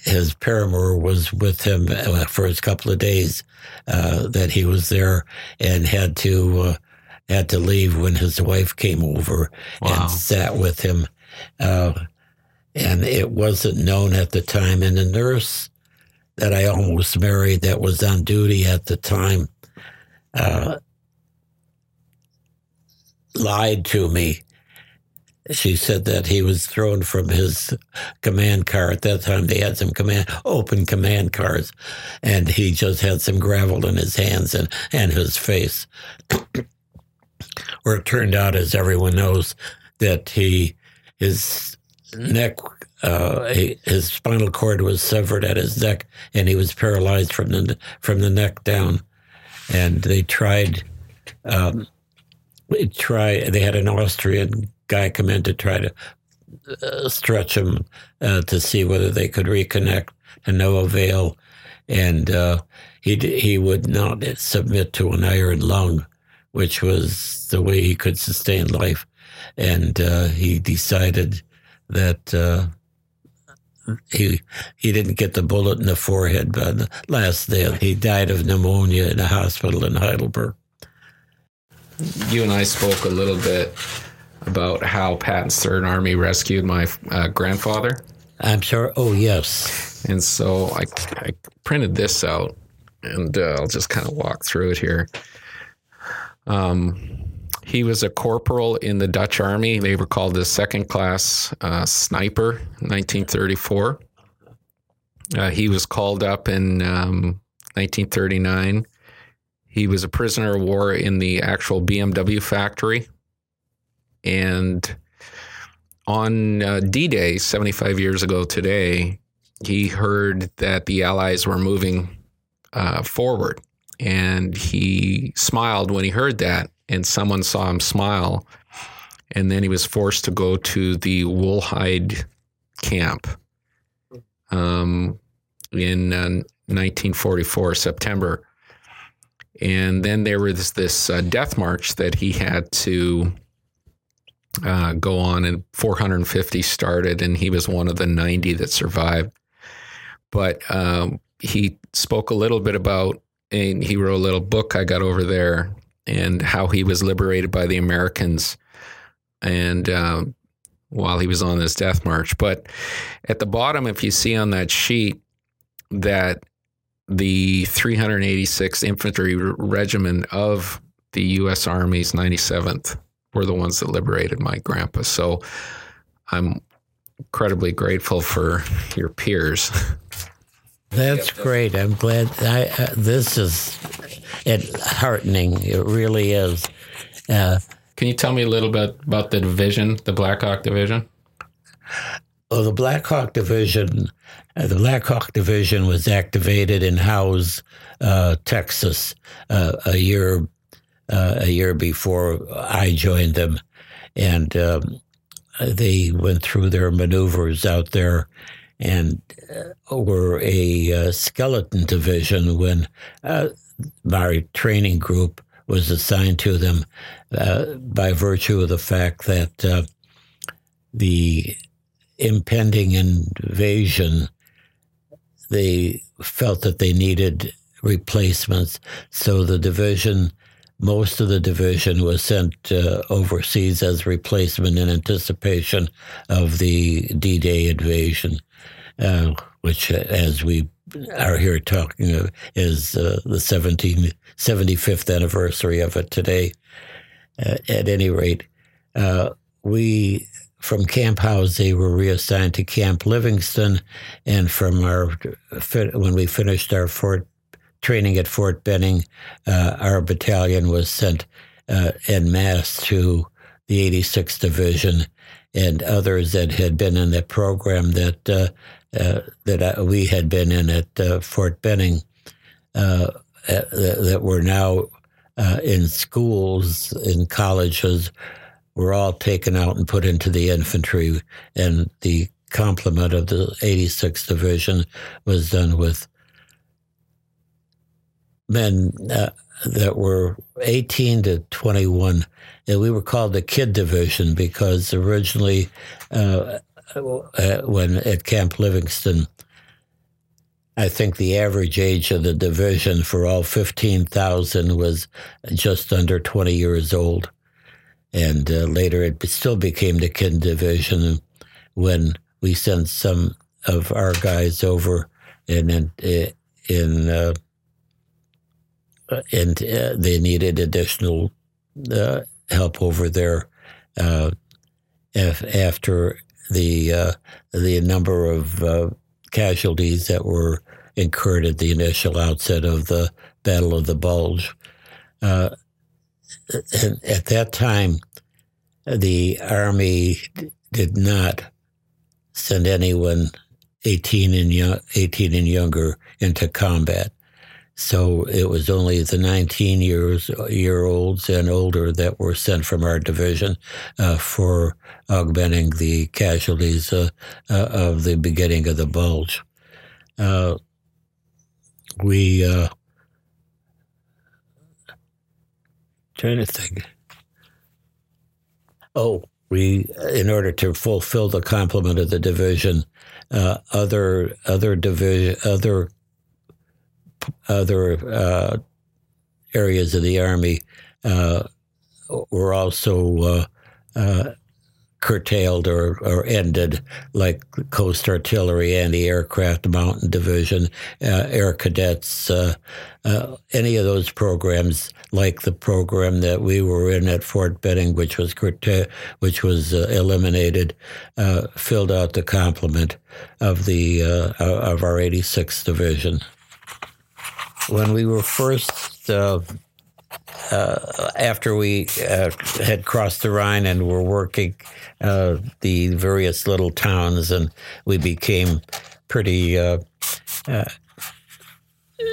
his paramour was with him uh, for his couple of days uh, that he was there and had to uh, had to leave when his wife came over wow. and sat with him. And it wasn't known at the time. And the nurse that I almost married that was on duty at the time uh, lied to me she said that he was thrown from his command car. At that time, they had some command open command cars, and he just had some gravel in his hands and, and his face. Where it turned out, as everyone knows, that he his neck, uh, his spinal cord was severed at his neck, and he was paralyzed from the from the neck down. And they tried. Um, try. They had an Austrian guy come in to try to uh, stretch him uh, to see whether they could reconnect to no avail. And uh, he, he would not submit to an iron lung, which was the way he could sustain life. And uh, he decided that uh, he he didn't get the bullet in the forehead, but the last day he died of pneumonia in a hospital in Heidelberg. You and I spoke a little bit about how Patton's Third Army rescued my uh, grandfather. I'm sorry. Oh, yes. And so I, I printed this out, and uh, I'll just kind of walk through it here. Um, he was a corporal in the Dutch Army. They were called the Second Class uh, Sniper, 1934. Uh, he was called up in um, 1939. He was a prisoner of war in the actual BMW factory and on uh, D Day, 75 years ago today, he heard that the Allies were moving uh, forward. And he smiled when he heard that, and someone saw him smile. And then he was forced to go to the Woolhide camp um, in uh, 1944, September. And then there was this uh, death march that he had to uh, go on, and 450 started, and he was one of the 90 that survived. But um, he spoke a little bit about, and he wrote a little book I got over there, and how he was liberated by the Americans, and um, while he was on this death march. But at the bottom, if you see on that sheet that the 386th Infantry Regiment of the U.S. Army's 97th were the ones that liberated my grandpa. So I'm incredibly grateful for your peers. That's great. I'm glad. I, uh, this is it heartening. It really is. Uh, Can you tell me a little bit about the division, the Black Hawk Division? Well, the Black Hawk Division, uh, the Black Hawk Division was activated in Howze, uh, Texas, uh, a year uh, a year before I joined them, and um, they went through their maneuvers out there and uh, were a uh, skeleton division when uh, my training group was assigned to them by virtue of the fact that the impending invasion, they felt that they needed replacements. So the division most of the division was sent uh, overseas as replacement in anticipation of the D Day invasion, uh, which, uh, as we are here talking, of, is uh, the 17, 75th anniversary of it today. Uh, at any rate, uh, we from Camp Howze were reassigned to Camp Livingston, and from our when we finished our Fort training at Fort Benning, uh, our battalion was sent uh, en masse to the 86th Division and others that had been in the program that uh, uh that uh, we had been in at uh, Fort Benning that were now uh, in schools, in colleges, were all taken out and put into the infantry, and the complement of the 86th Division was done with men uh, that were 18 to 21. And we were called the Kid Division because originally, uh, uh, when at Camp Livingston, I think the average age of the division for all 15,000 was just under 20 years old. And uh, later it still became the Kid Division when we sent some of our guys over and in, in uh, and uh, they needed additional uh, help over there uh, after the uh, the number of uh, casualties that were incurred at the initial outset of the Battle of the Bulge. Uh, at that time, the Army did not send anyone 18 and, young, 18 and younger into combat. So it was only the 19 years year olds and older that were sent from our division uh, for augmenting the casualties uh, uh, of the beginning of the bulge. Uh, we uh, trying to think. Oh, we in order to fulfill the complement of the division, uh, other other division other other uh, areas of the army uh, were also uh, curtailed or, or ended, like Coast Artillery, Anti Aircraft Mountain Division, uh, Air Cadets, uh, uh, any of those programs, like the program that we were in at Fort Benning, which was curta- which was eliminated, filled out the complement of the of our 86th Division. When we were first uh, after we uh, had crossed the Rhine and were working uh, the various little towns, and we became pretty. Uh, uh,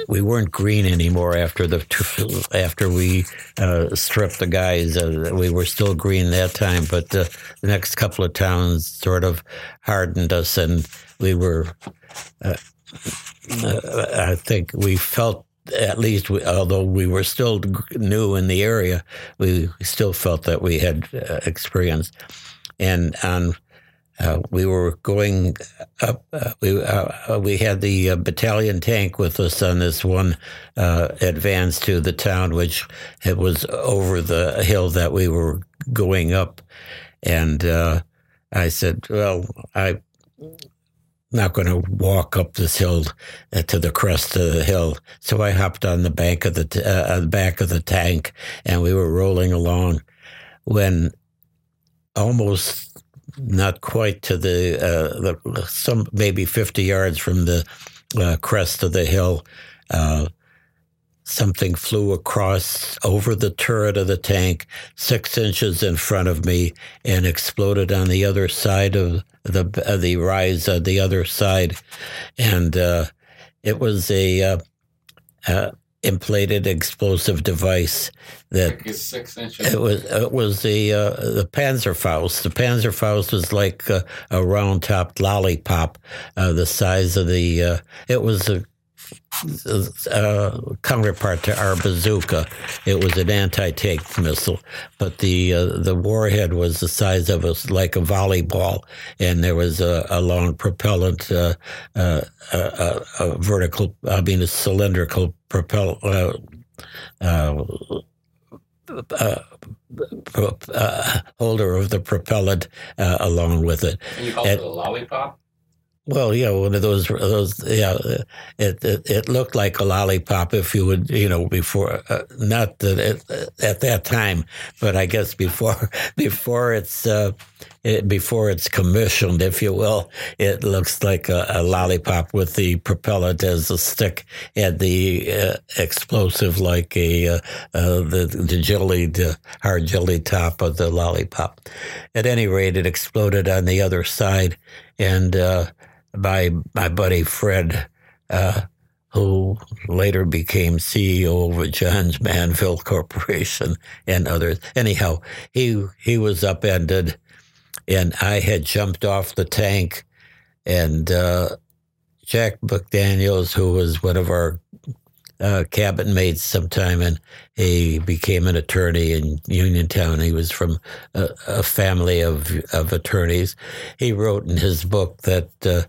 we weren't green anymore after the after we uh, stripped the guys. we were still green that time, but the next couple of towns sort of hardened us, and we were. I think we felt at least, we, although we were still new in the area, we still felt that we had uh, experience. And on, uh, we were going up. Uh, we uh, we had the uh, battalion tank with us on this one uh, advance to the town, which it was over the hill that we were going up. And I said, "Well, I." not going to walk up this hill uh, to the crest of the hill. So I hopped on the bank of the uh, back of the tank, and we were rolling along. When almost not quite to the, uh, the some maybe fifty yards from the uh, crest of the hill, uh, something flew across over the turret of the tank, six inches in front of me, and exploded on the other side of the uh, the rise on the other side, and uh, it was a uh, uh inflated explosive device that. It was it was the uh, the Panzerfaust. The Panzerfaust was like a, a round topped lollipop, uh, the size of the. it was a uh, counterpart to our bazooka. It was an anti-tank missile, but the uh, the warhead was the size of a like a volleyball, and there was a, a long propellant, uh, uh a, a, vertical, I mean, a cylindrical propel. Uh, uh, holder of the propellant along with it. You call it a lollipop? Well, yeah, one of those, those, yeah, it, it, it looked like a lollipop if you would, you know, before, uh, not that it, at that time, but I guess before, before it's, uh, it, before it's commissioned, if you will, it looks like a, a lollipop with the propellant as a stick and the uh, explosive like a, uh, uh, the, the jellied, hard jelly top of the lollipop. At any rate, it exploded on the other side and, my my buddy Fred uh, who later became CEO of Johns Manville Corporation and others. Anyhow, he he was upended, and I had jumped off the tank, and uh, Jack McDaniels, who was one of our uh, cabin mates sometime, and he became an attorney in Uniontown. He was from a, a family of of attorneys. He wrote in his book that. Uh,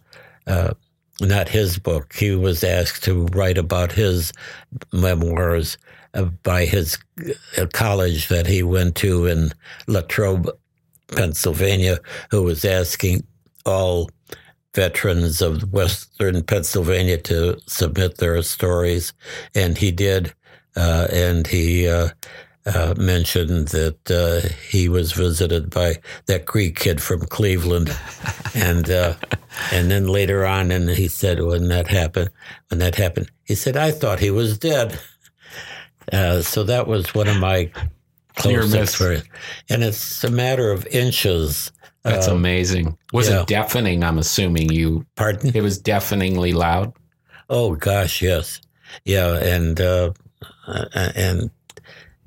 uh, not his book. He was asked to write about his memoirs uh, by his uh, college that he went to in Latrobe, Pennsylvania, who was asking all veterans of Western Pennsylvania to submit their stories, and he did. Uh, and he uh, uh, mentioned that uh, he was visited by that Greek kid from Cleveland, and uh, and then later on, and he said when that happened, when that happened, he said I thought he was dead. Uh, so that was one of my close experiences, and it's a matter of inches. That's uh, amazing. Was yeah. it deafening? I'm assuming you. Pardon? It was deafeningly loud. Oh gosh, yes, yeah, and uh, and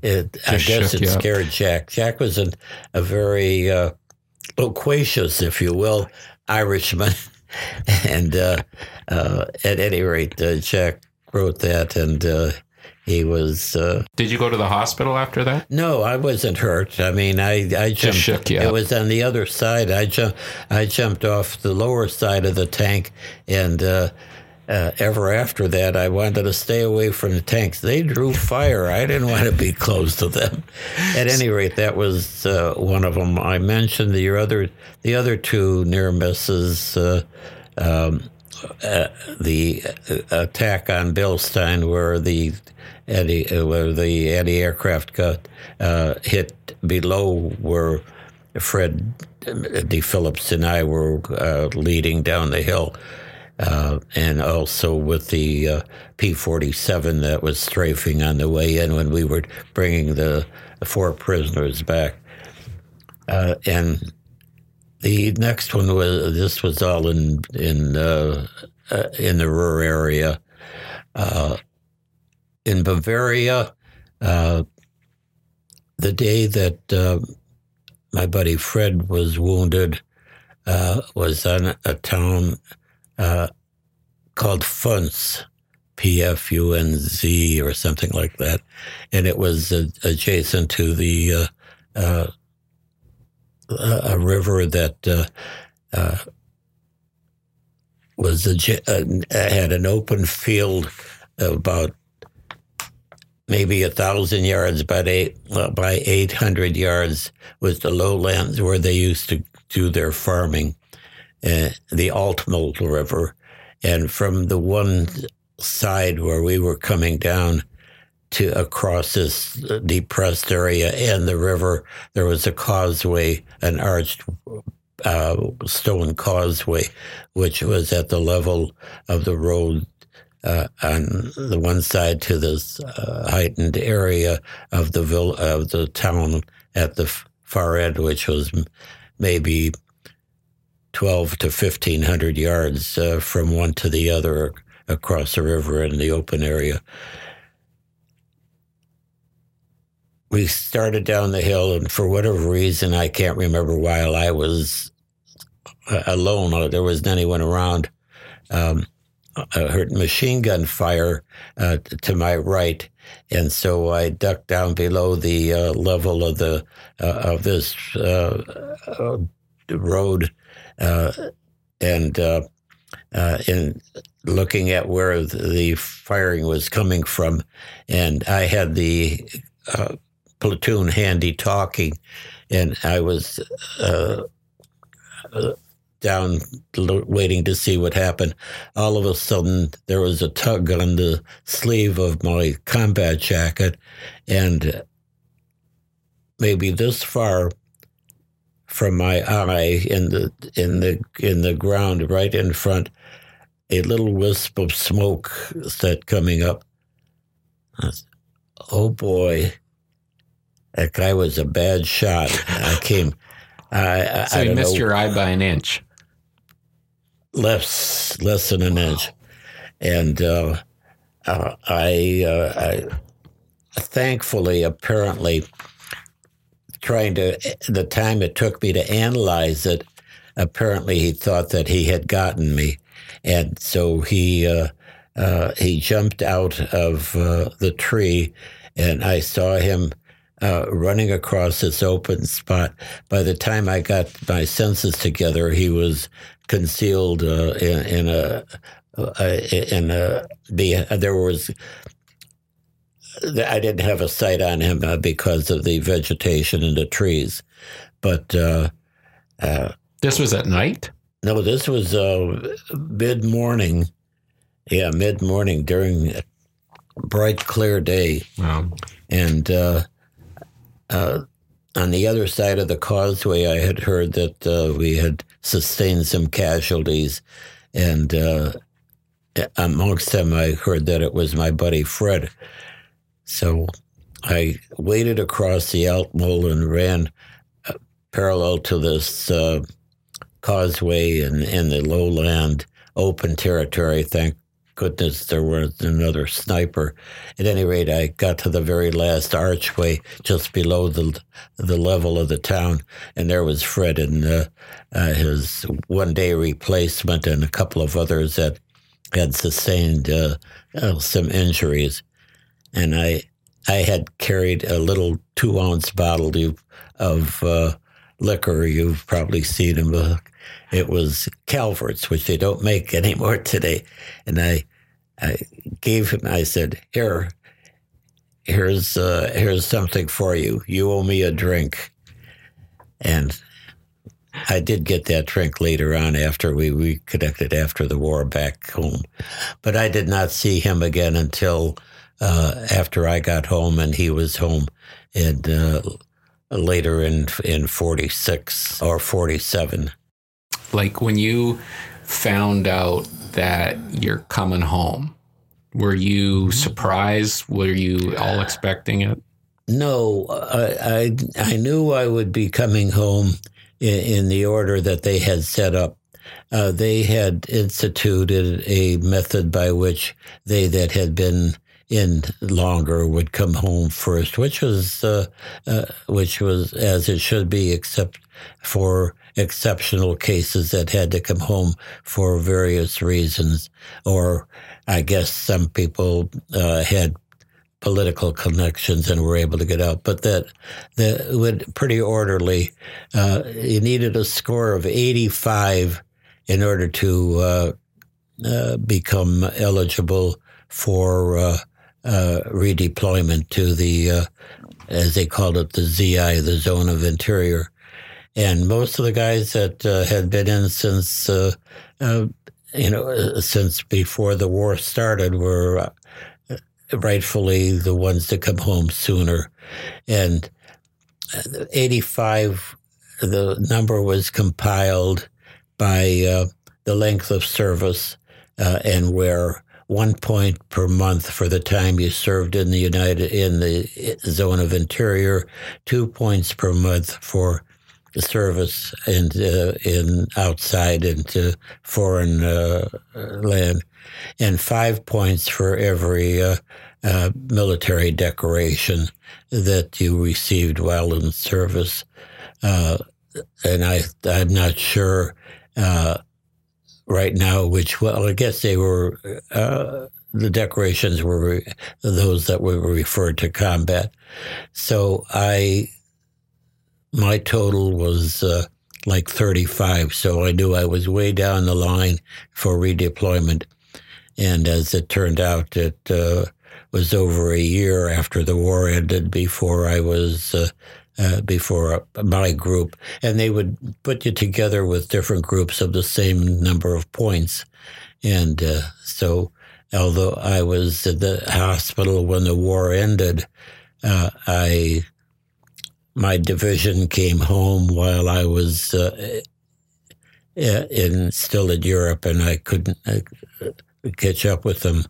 it, I guess it scared Jack. Jack was an, a very uh, loquacious, if you will, Irishman. and uh, uh, at any rate, uh, Jack wrote that, and uh, he was. Uh, Did you go to the hospital after that? No, I wasn't hurt. I mean, I I jumped. shook you it up. was on the other side. I jumped. I jumped off the lower side of the tank, and uh, ever after that, I wanted to stay away from the tanks. They drew fire. I didn't want to be close to them. At any rate, that was uh, one of them. I mentioned the other, the other two near misses. Uh, um, uh, the attack on Bilstein, where the anti, uh, where the anti-aircraft got uh, hit below where Fred De Phillips and I were leading down the hill uh, and also with the uh, P 47 that was strafing on the way in when we were bringing the, four prisoners back. Uh, and the next one was this was all in in uh, uh, in the Ruhr area. In Bavaria, the day that my buddy Fred was wounded was on a town uh, called Pfunz, P F U N Z, or something like that. And it was adjacent to the uh, uh a river that uh, was had an open field about maybe a thousand yards by eight by eight hundred yards was the lowlands where they used to do their farming uh, the Altmühl River. And from the one side where we were coming down to across this depressed area and the river, there was a causeway, an arched uh, stone causeway, which was at the level of the road uh, on the one side to this uh, heightened area of the of the town at the far end, which was maybe 12 to 1500 yards uh, from one to the other across the river in the open area. We started down the hill, and for whatever reason, I can't remember while I was uh, alone, there wasn't anyone around. Um, I heard machine gun fire uh, to my right, and so I ducked down below the uh, level of the uh, of this uh, road uh, and uh, uh, in looking at where the firing was coming from, and I had the platoon handy talking, and I was down waiting to see what happened. All of a sudden, there was a tug on the sleeve of my combat jacket, and maybe this far from my eye in the in the in the ground right in front, a little wisp of smoke started coming up. Oh boy, that guy was a bad shot. I came. I, I, so you missed know, your eye by an inch. Less less than an inch, and uh, uh, I, uh, I, thankfully, apparently, trying to the time it took me to analyze it, apparently he thought that he had gotten me, and so he uh, uh, he jumped out of uh, the tree, and I saw him. Uh, running across this open spot. By the time I got my senses together, he was concealed uh, in, in, a uh, in a the there was I didn't have a sight on him uh, because of the vegetation and the trees, but uh, uh, this was at night. No, this was uh, mid morning. Yeah, mid morning during a bright, clear day. Wow. And uh, uh, on the other side of the causeway, I had heard that we had sustained some casualties, and amongst them, I heard that it was my buddy Fred so I waded across the Altmühl and ran uh, parallel to this uh, causeway in, in the lowland open territory. Thank goodness there was another sniper. At any rate, I got to the very last archway just below the the level of the town, and there was Fred and uh, uh, his one day replacement and a couple of others that had sustained uh, uh some injuries and I I had carried a little two ounce bottle of uh, liquor. You've probably seen them. It was Calvert's, which they don't make anymore today. And I I gave him. I said, "Here, here's uh, here's something for you. You owe me a drink." And I did get that drink later on after we reconnected after the war back home. But I did not see him again until uh, after I got home, and he was home in uh, later in in forty six or forty seven. Like when you found out that you're coming home, were you surprised? Were you all expecting it? No, I I, I knew I would be coming home in, in the order that they had set up. Uh, they had instituted a method by which they that had been in longer would come home first, which was uh, uh, which was as it should be, except for exceptional cases that had to come home for various reasons, or I guess some people uh, had political connections and were able to get out. But that that would pretty orderly. Uh, you needed a score of eighty five in order to uh, uh, become eligible for uh, redeployment to the, uh, as they called it, the ZI, the Zone of Interior. And most of the guys that uh, had been in since, uh, uh, you know, uh, since before the war started were rightfully the ones to come home sooner. And 85, the number was compiled by the length of service and where one point per month for the time you served in the United in the zone of interior, two points per month for service in uh, in outside into foreign uh, land, and five points for every uh, uh, military decoration that you received while in service. Uh, and I I'm not sure uh, right now, which, well, I guess they were, uh, the decorations were those that were referred to combat. So I, my total was uh, like 35. So I knew I was way down the line for redeployment. And as it turned out, it uh, was over a year after the war ended before I was uh, uh, before my group, and they would put you together with different groups of the same number of points. And uh, so, although I was at the hospital when the war ended, uh, I my division came home while I was uh, in still in Europe, and I couldn't uh, catch up with them.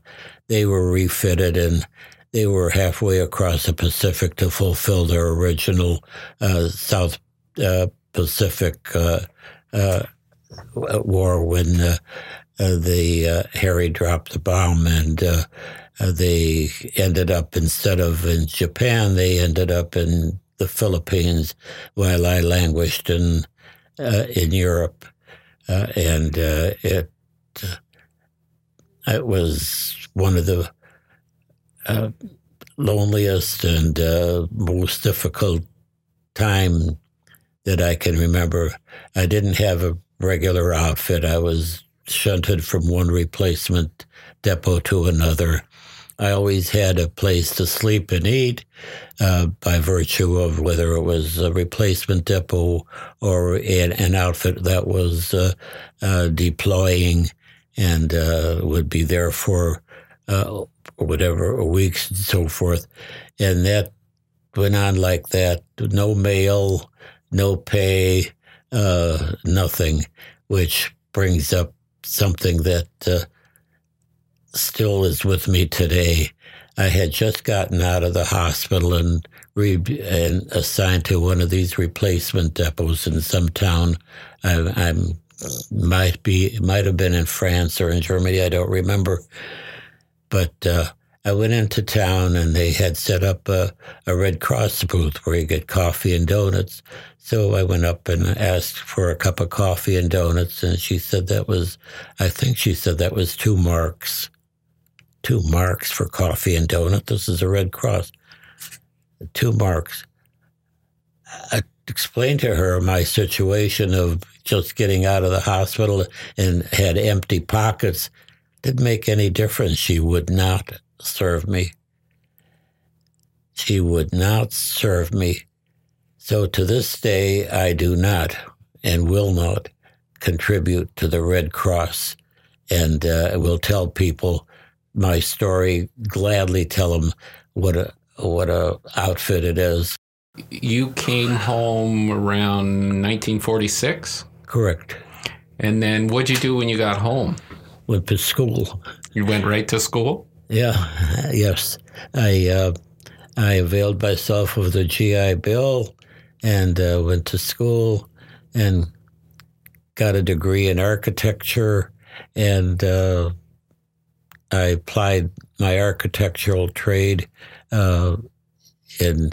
They were refitted and they were halfway across the Pacific to fulfill their original uh, South uh, Pacific uh, uh war when uh, the Harry dropped the bomb and they ended up instead of in Japan, they ended up in the Philippines, while I languished in in Europe, and it it was one of the uh, loneliest and most difficult time that I can remember. I didn't have a regular outfit. I was shunted from one replacement depot to another. I always had a place to sleep and eat uh, by virtue of whether it was a replacement depot or an, an outfit that was uh, uh, deploying and uh, would be there for uh, whatever or weeks and so forth. And that went on like that. No mail, no pay, uh, nothing, which brings up something that still is with me today. I had just gotten out of the hospital and, re- and assigned to one of these replacement depots in some town. I, am might be might have been in France or in Germany. I don't remember, but uh, I went into town and they had set up a, a Red Cross booth where you get coffee and donuts. So I went up and asked for a cup of coffee and donuts, and she said that was, I think she said that was two marks two marks for coffee and donut. This is a Red Cross. Two marks. I explained to her my situation of just getting out of the hospital and had empty pockets. Didn't make any difference. She would not serve me. She would not serve me. So to this day, I do not and will not contribute to the Red Cross. And uh, will tell people my story, gladly tell them what a what a outfit it is. You came home around 1946. Correct. And then what'd you do when you got home? Went to school. You went right to school. Yeah. Yes. I uh, I availed myself of the GI Bill and uh, went to school and got a degree in architecture and uh, I applied my architectural trade uh, in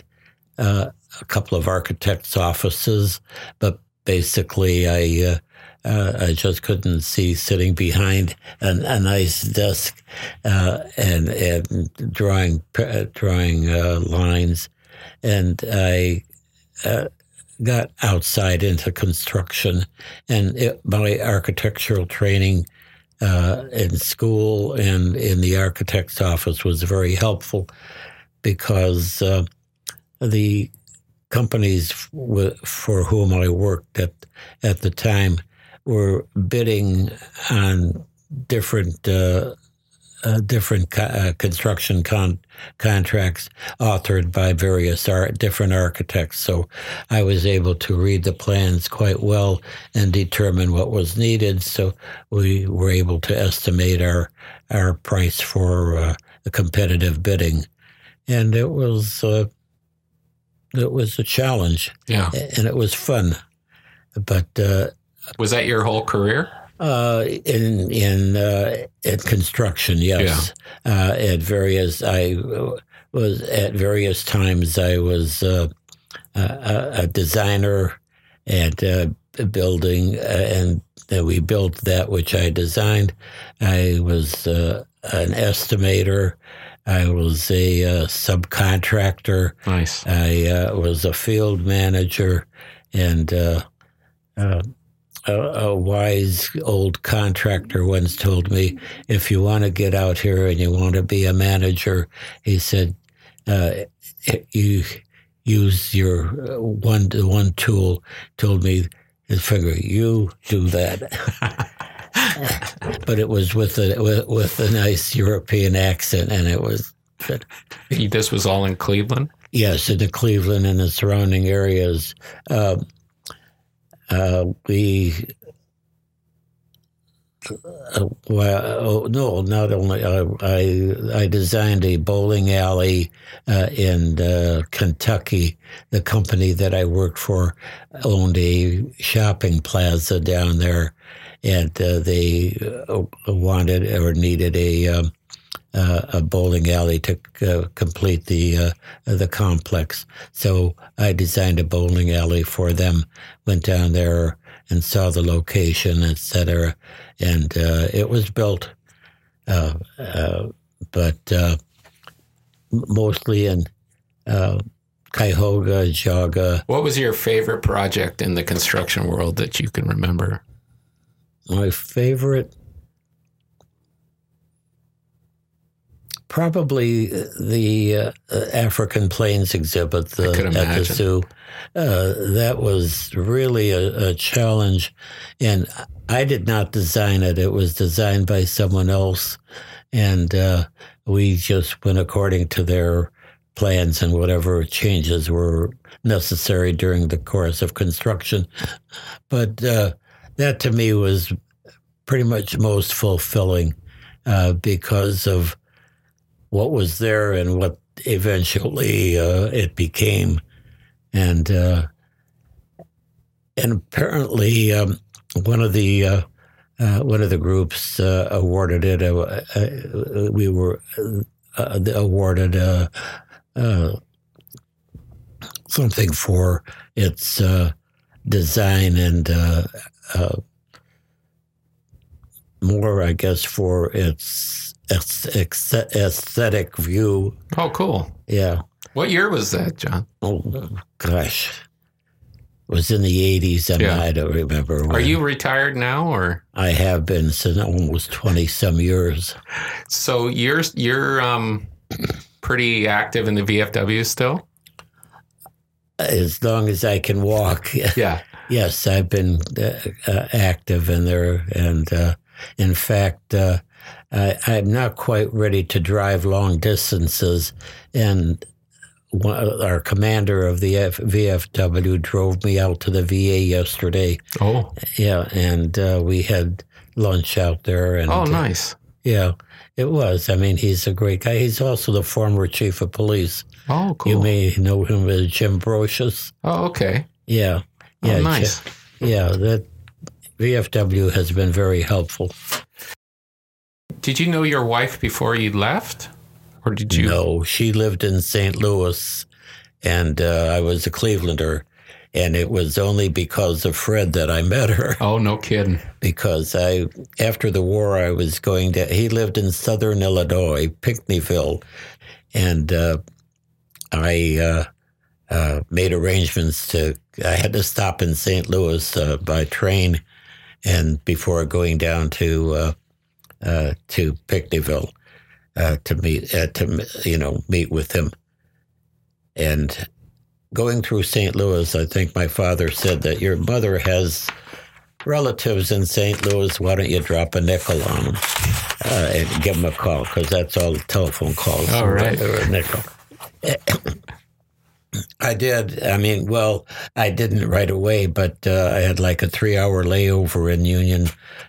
uh, a couple of architects' offices, but basically, I uh, uh I just couldn't see sitting behind an, a nice desk uh, and and drawing drawing uh, lines, and I got outside into construction, and it, my architectural training uh, in school and in the architect's office was very helpful because uh, the companies for whom I worked at at the time were bidding on different uh, uh, different co- uh, construction con- contracts authored by various art, different architects. So I was able to read the plans quite well and determine what was needed. So we were able to estimate our our price for uh, the competitive bidding, and it was uh, it was a challenge. Yeah, and it was fun. But uh, was that your whole career? Uh, in in uh, in construction, yes. Yeah. Uh, at various, I was at various times. I was uh, a, a, designer at a building, uh, and we built that which I designed. I was uh, an estimator. I was a subcontractor. Nice. I was a field manager, and a, a, wise old contractor once told me, if you want to get out here and you want to be a manager, he said, uh, you use your uh, one one tool. Told me his finger, you do that. but it was with a with, with, a nice European accent, and it was. This was all in Cleveland. Yes, in the Cleveland and the surrounding areas. Um, uh, we uh, well, oh, no, not only uh, I I designed a bowling alley uh, in uh, Kentucky. The company that I worked for owned a shopping plaza down there, and uh, they uh, wanted or needed a um, uh, a bowling alley to uh, complete the uh, the complex. So I designed a bowling alley for them. Went down there and saw the location, etc. And uh, it was built, uh, uh, but mostly in Cuyahoga, Jaga. What was your favorite project in the construction world that you can remember? My favorite probably the uh, African Plains exhibit the, at the zoo. Uh, that was really a, a, challenge, and I did not design it. It was designed by someone else, and uh, we just went according to their plans and whatever changes were necessary during the course of construction. But uh, that to me was pretty much most fulfilling uh, because of what was there and what eventually uh, it became, and uh, and apparently um, one of the uh, uh one of the groups uh, awarded it. Uh, we were awarded something for its design and more, I guess, for its aesthetic view. Oh, cool. Yeah. What year was that, John? Oh, gosh. It was in the 80s, and yeah. I don't remember. When. Are you retired now, or? I have been since almost 20 some years. So you're, you're um, pretty active in the VFW still? As long as I can walk. Yeah. yes, I've been uh, uh, active in there. And uh, in fact, uh, I, I'm not quite ready to drive long distances. And one, our commander of the F, VFW drove me out to the VA yesterday. Oh, yeah, and uh, we had lunch out there. And oh, nice. Uh, yeah, it was. I mean, he's a great guy. He's also the former chief of police. Oh, cool. You may know him as Jim Brocious. Oh, okay. Yeah, yeah, oh, nice. Yeah, that VFW has been very helpful. Did you know your wife before you left? Or did you? No, she lived in St. Louis and uh, I was a Clevelander. And it was only because of Fred that I met her. Oh, no kidding. Because I, after the war, I was going to, he lived in southern Illinois, Pinckneyville. And uh, I uh, uh made arrangements to, I had to stop in St. Louis uh, by train and before going down to uh, uh, to Pinckneyville uh, to meet uh, to you know meet with him. And going through St. Louis, I think my father said that your mother has relatives in St. Louis. Why don't you drop a nickel on them uh, and give them a call? Because that's all the telephone calls. All right, or a nickel. I did. I mean, well, I didn't right away, but uh, I had like a three hour layover in Union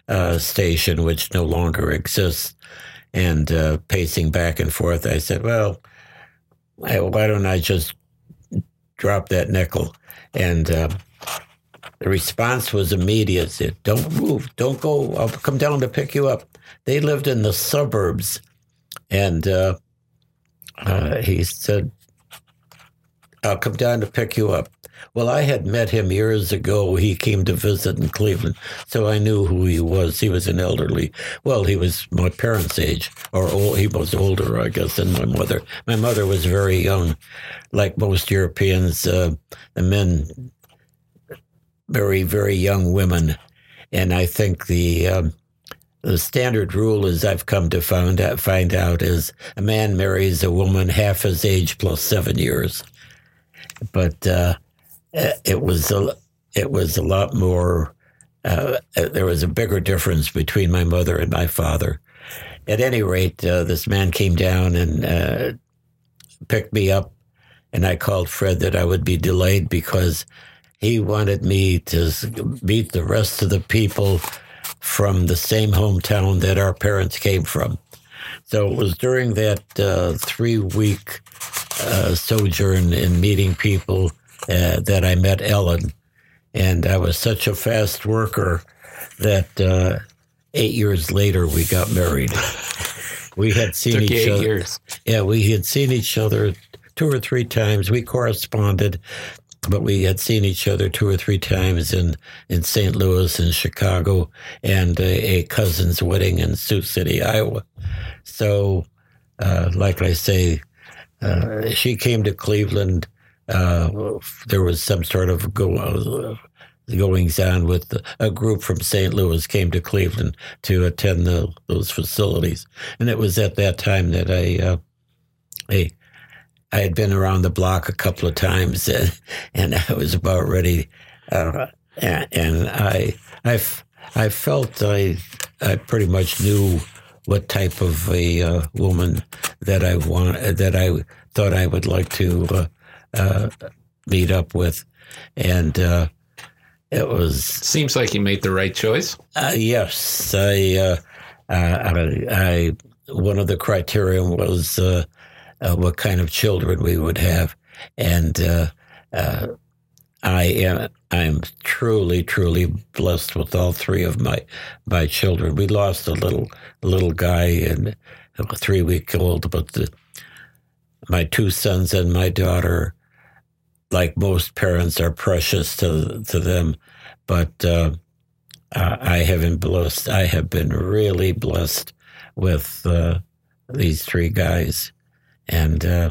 uh, Station, which no longer exists. And uh, pacing back and forth, I said, well, why don't I just drop that nickel? And uh, the response was immediate. Said, don't move. Don't go. I'll come down to pick you up. They lived in the suburbs. And uh, uh, he said, I'll come down to pick you up. Well, I had met him years ago. He came to visit in Cleveland, so I knew who he was. He was an elderly. Well, he was my parents' age, or old, he was older, I guess, than my mother. My mother was very young, like most Europeans. Uh, the men, very very young women, and I think the. Um, the standard rule, as I've come to find out, find out, is a man marries a woman half his age plus seven years but uh, it was a it was a lot more. Uh, there was a bigger difference between my mother and my father. At any rate, uh, this man came down and uh, picked me up, and I called Fred that I would be delayed because he wanted me to meet the rest of the people from the same hometown that our parents came from. So it was during that uh, three week uh, sojourn in meeting people uh, that I met Ellen. And I was such a fast worker that uh, eight years later we got married. we had seen each other. years. Yeah, we had seen each other two or three times. We corresponded, but we had seen each other two or three times in, in St. Louis and Chicago and a, a cousin's wedding in Sioux City, Iowa. So, uh, like I say, uh, she came to Cleveland. Uh, there was some sort of go, uh, goings on with a group from St. Louis came to Cleveland to attend the, those facilities, and it was at that time that I, uh, I, I had been around the block a couple of times, and, and I was about ready, uh, and, and I, I, I felt I, I pretty much knew what type of a uh, woman that I want that I thought I would like to uh, uh, meet up with, and uh, it was Seems like you made the right choice. uh, yes. I, uh, I, I one of the criteria was uh, uh, what kind of children we would have, and uh, uh, I am truly truly blessed with all three of my my children. We lost a little little guy and a three week old, but the, my two sons and my daughter, like most parents, are precious to to them. But uh, I have been blessed. I have been really blessed with uh, these three guys, and uh,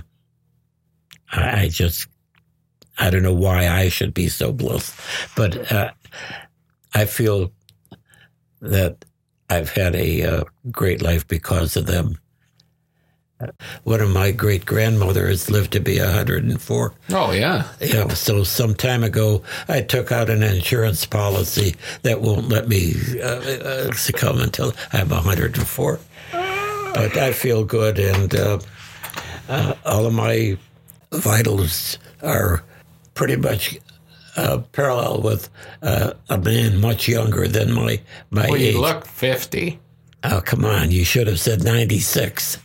I, I just I don't know why I should be so blessed, but uh, I feel that I've had a uh, great life because of them. One of my great grandmothers lived to be 104. Oh yeah. Yeah, so some time ago, I took out an insurance policy that won't let me uh, uh, succumb until I'm 104. But I feel good, and uh, uh, all of my vitals are pretty much uh, parallel with uh, a man much younger than my my Well, age. you look fifty. Oh, come on! You should have said 96.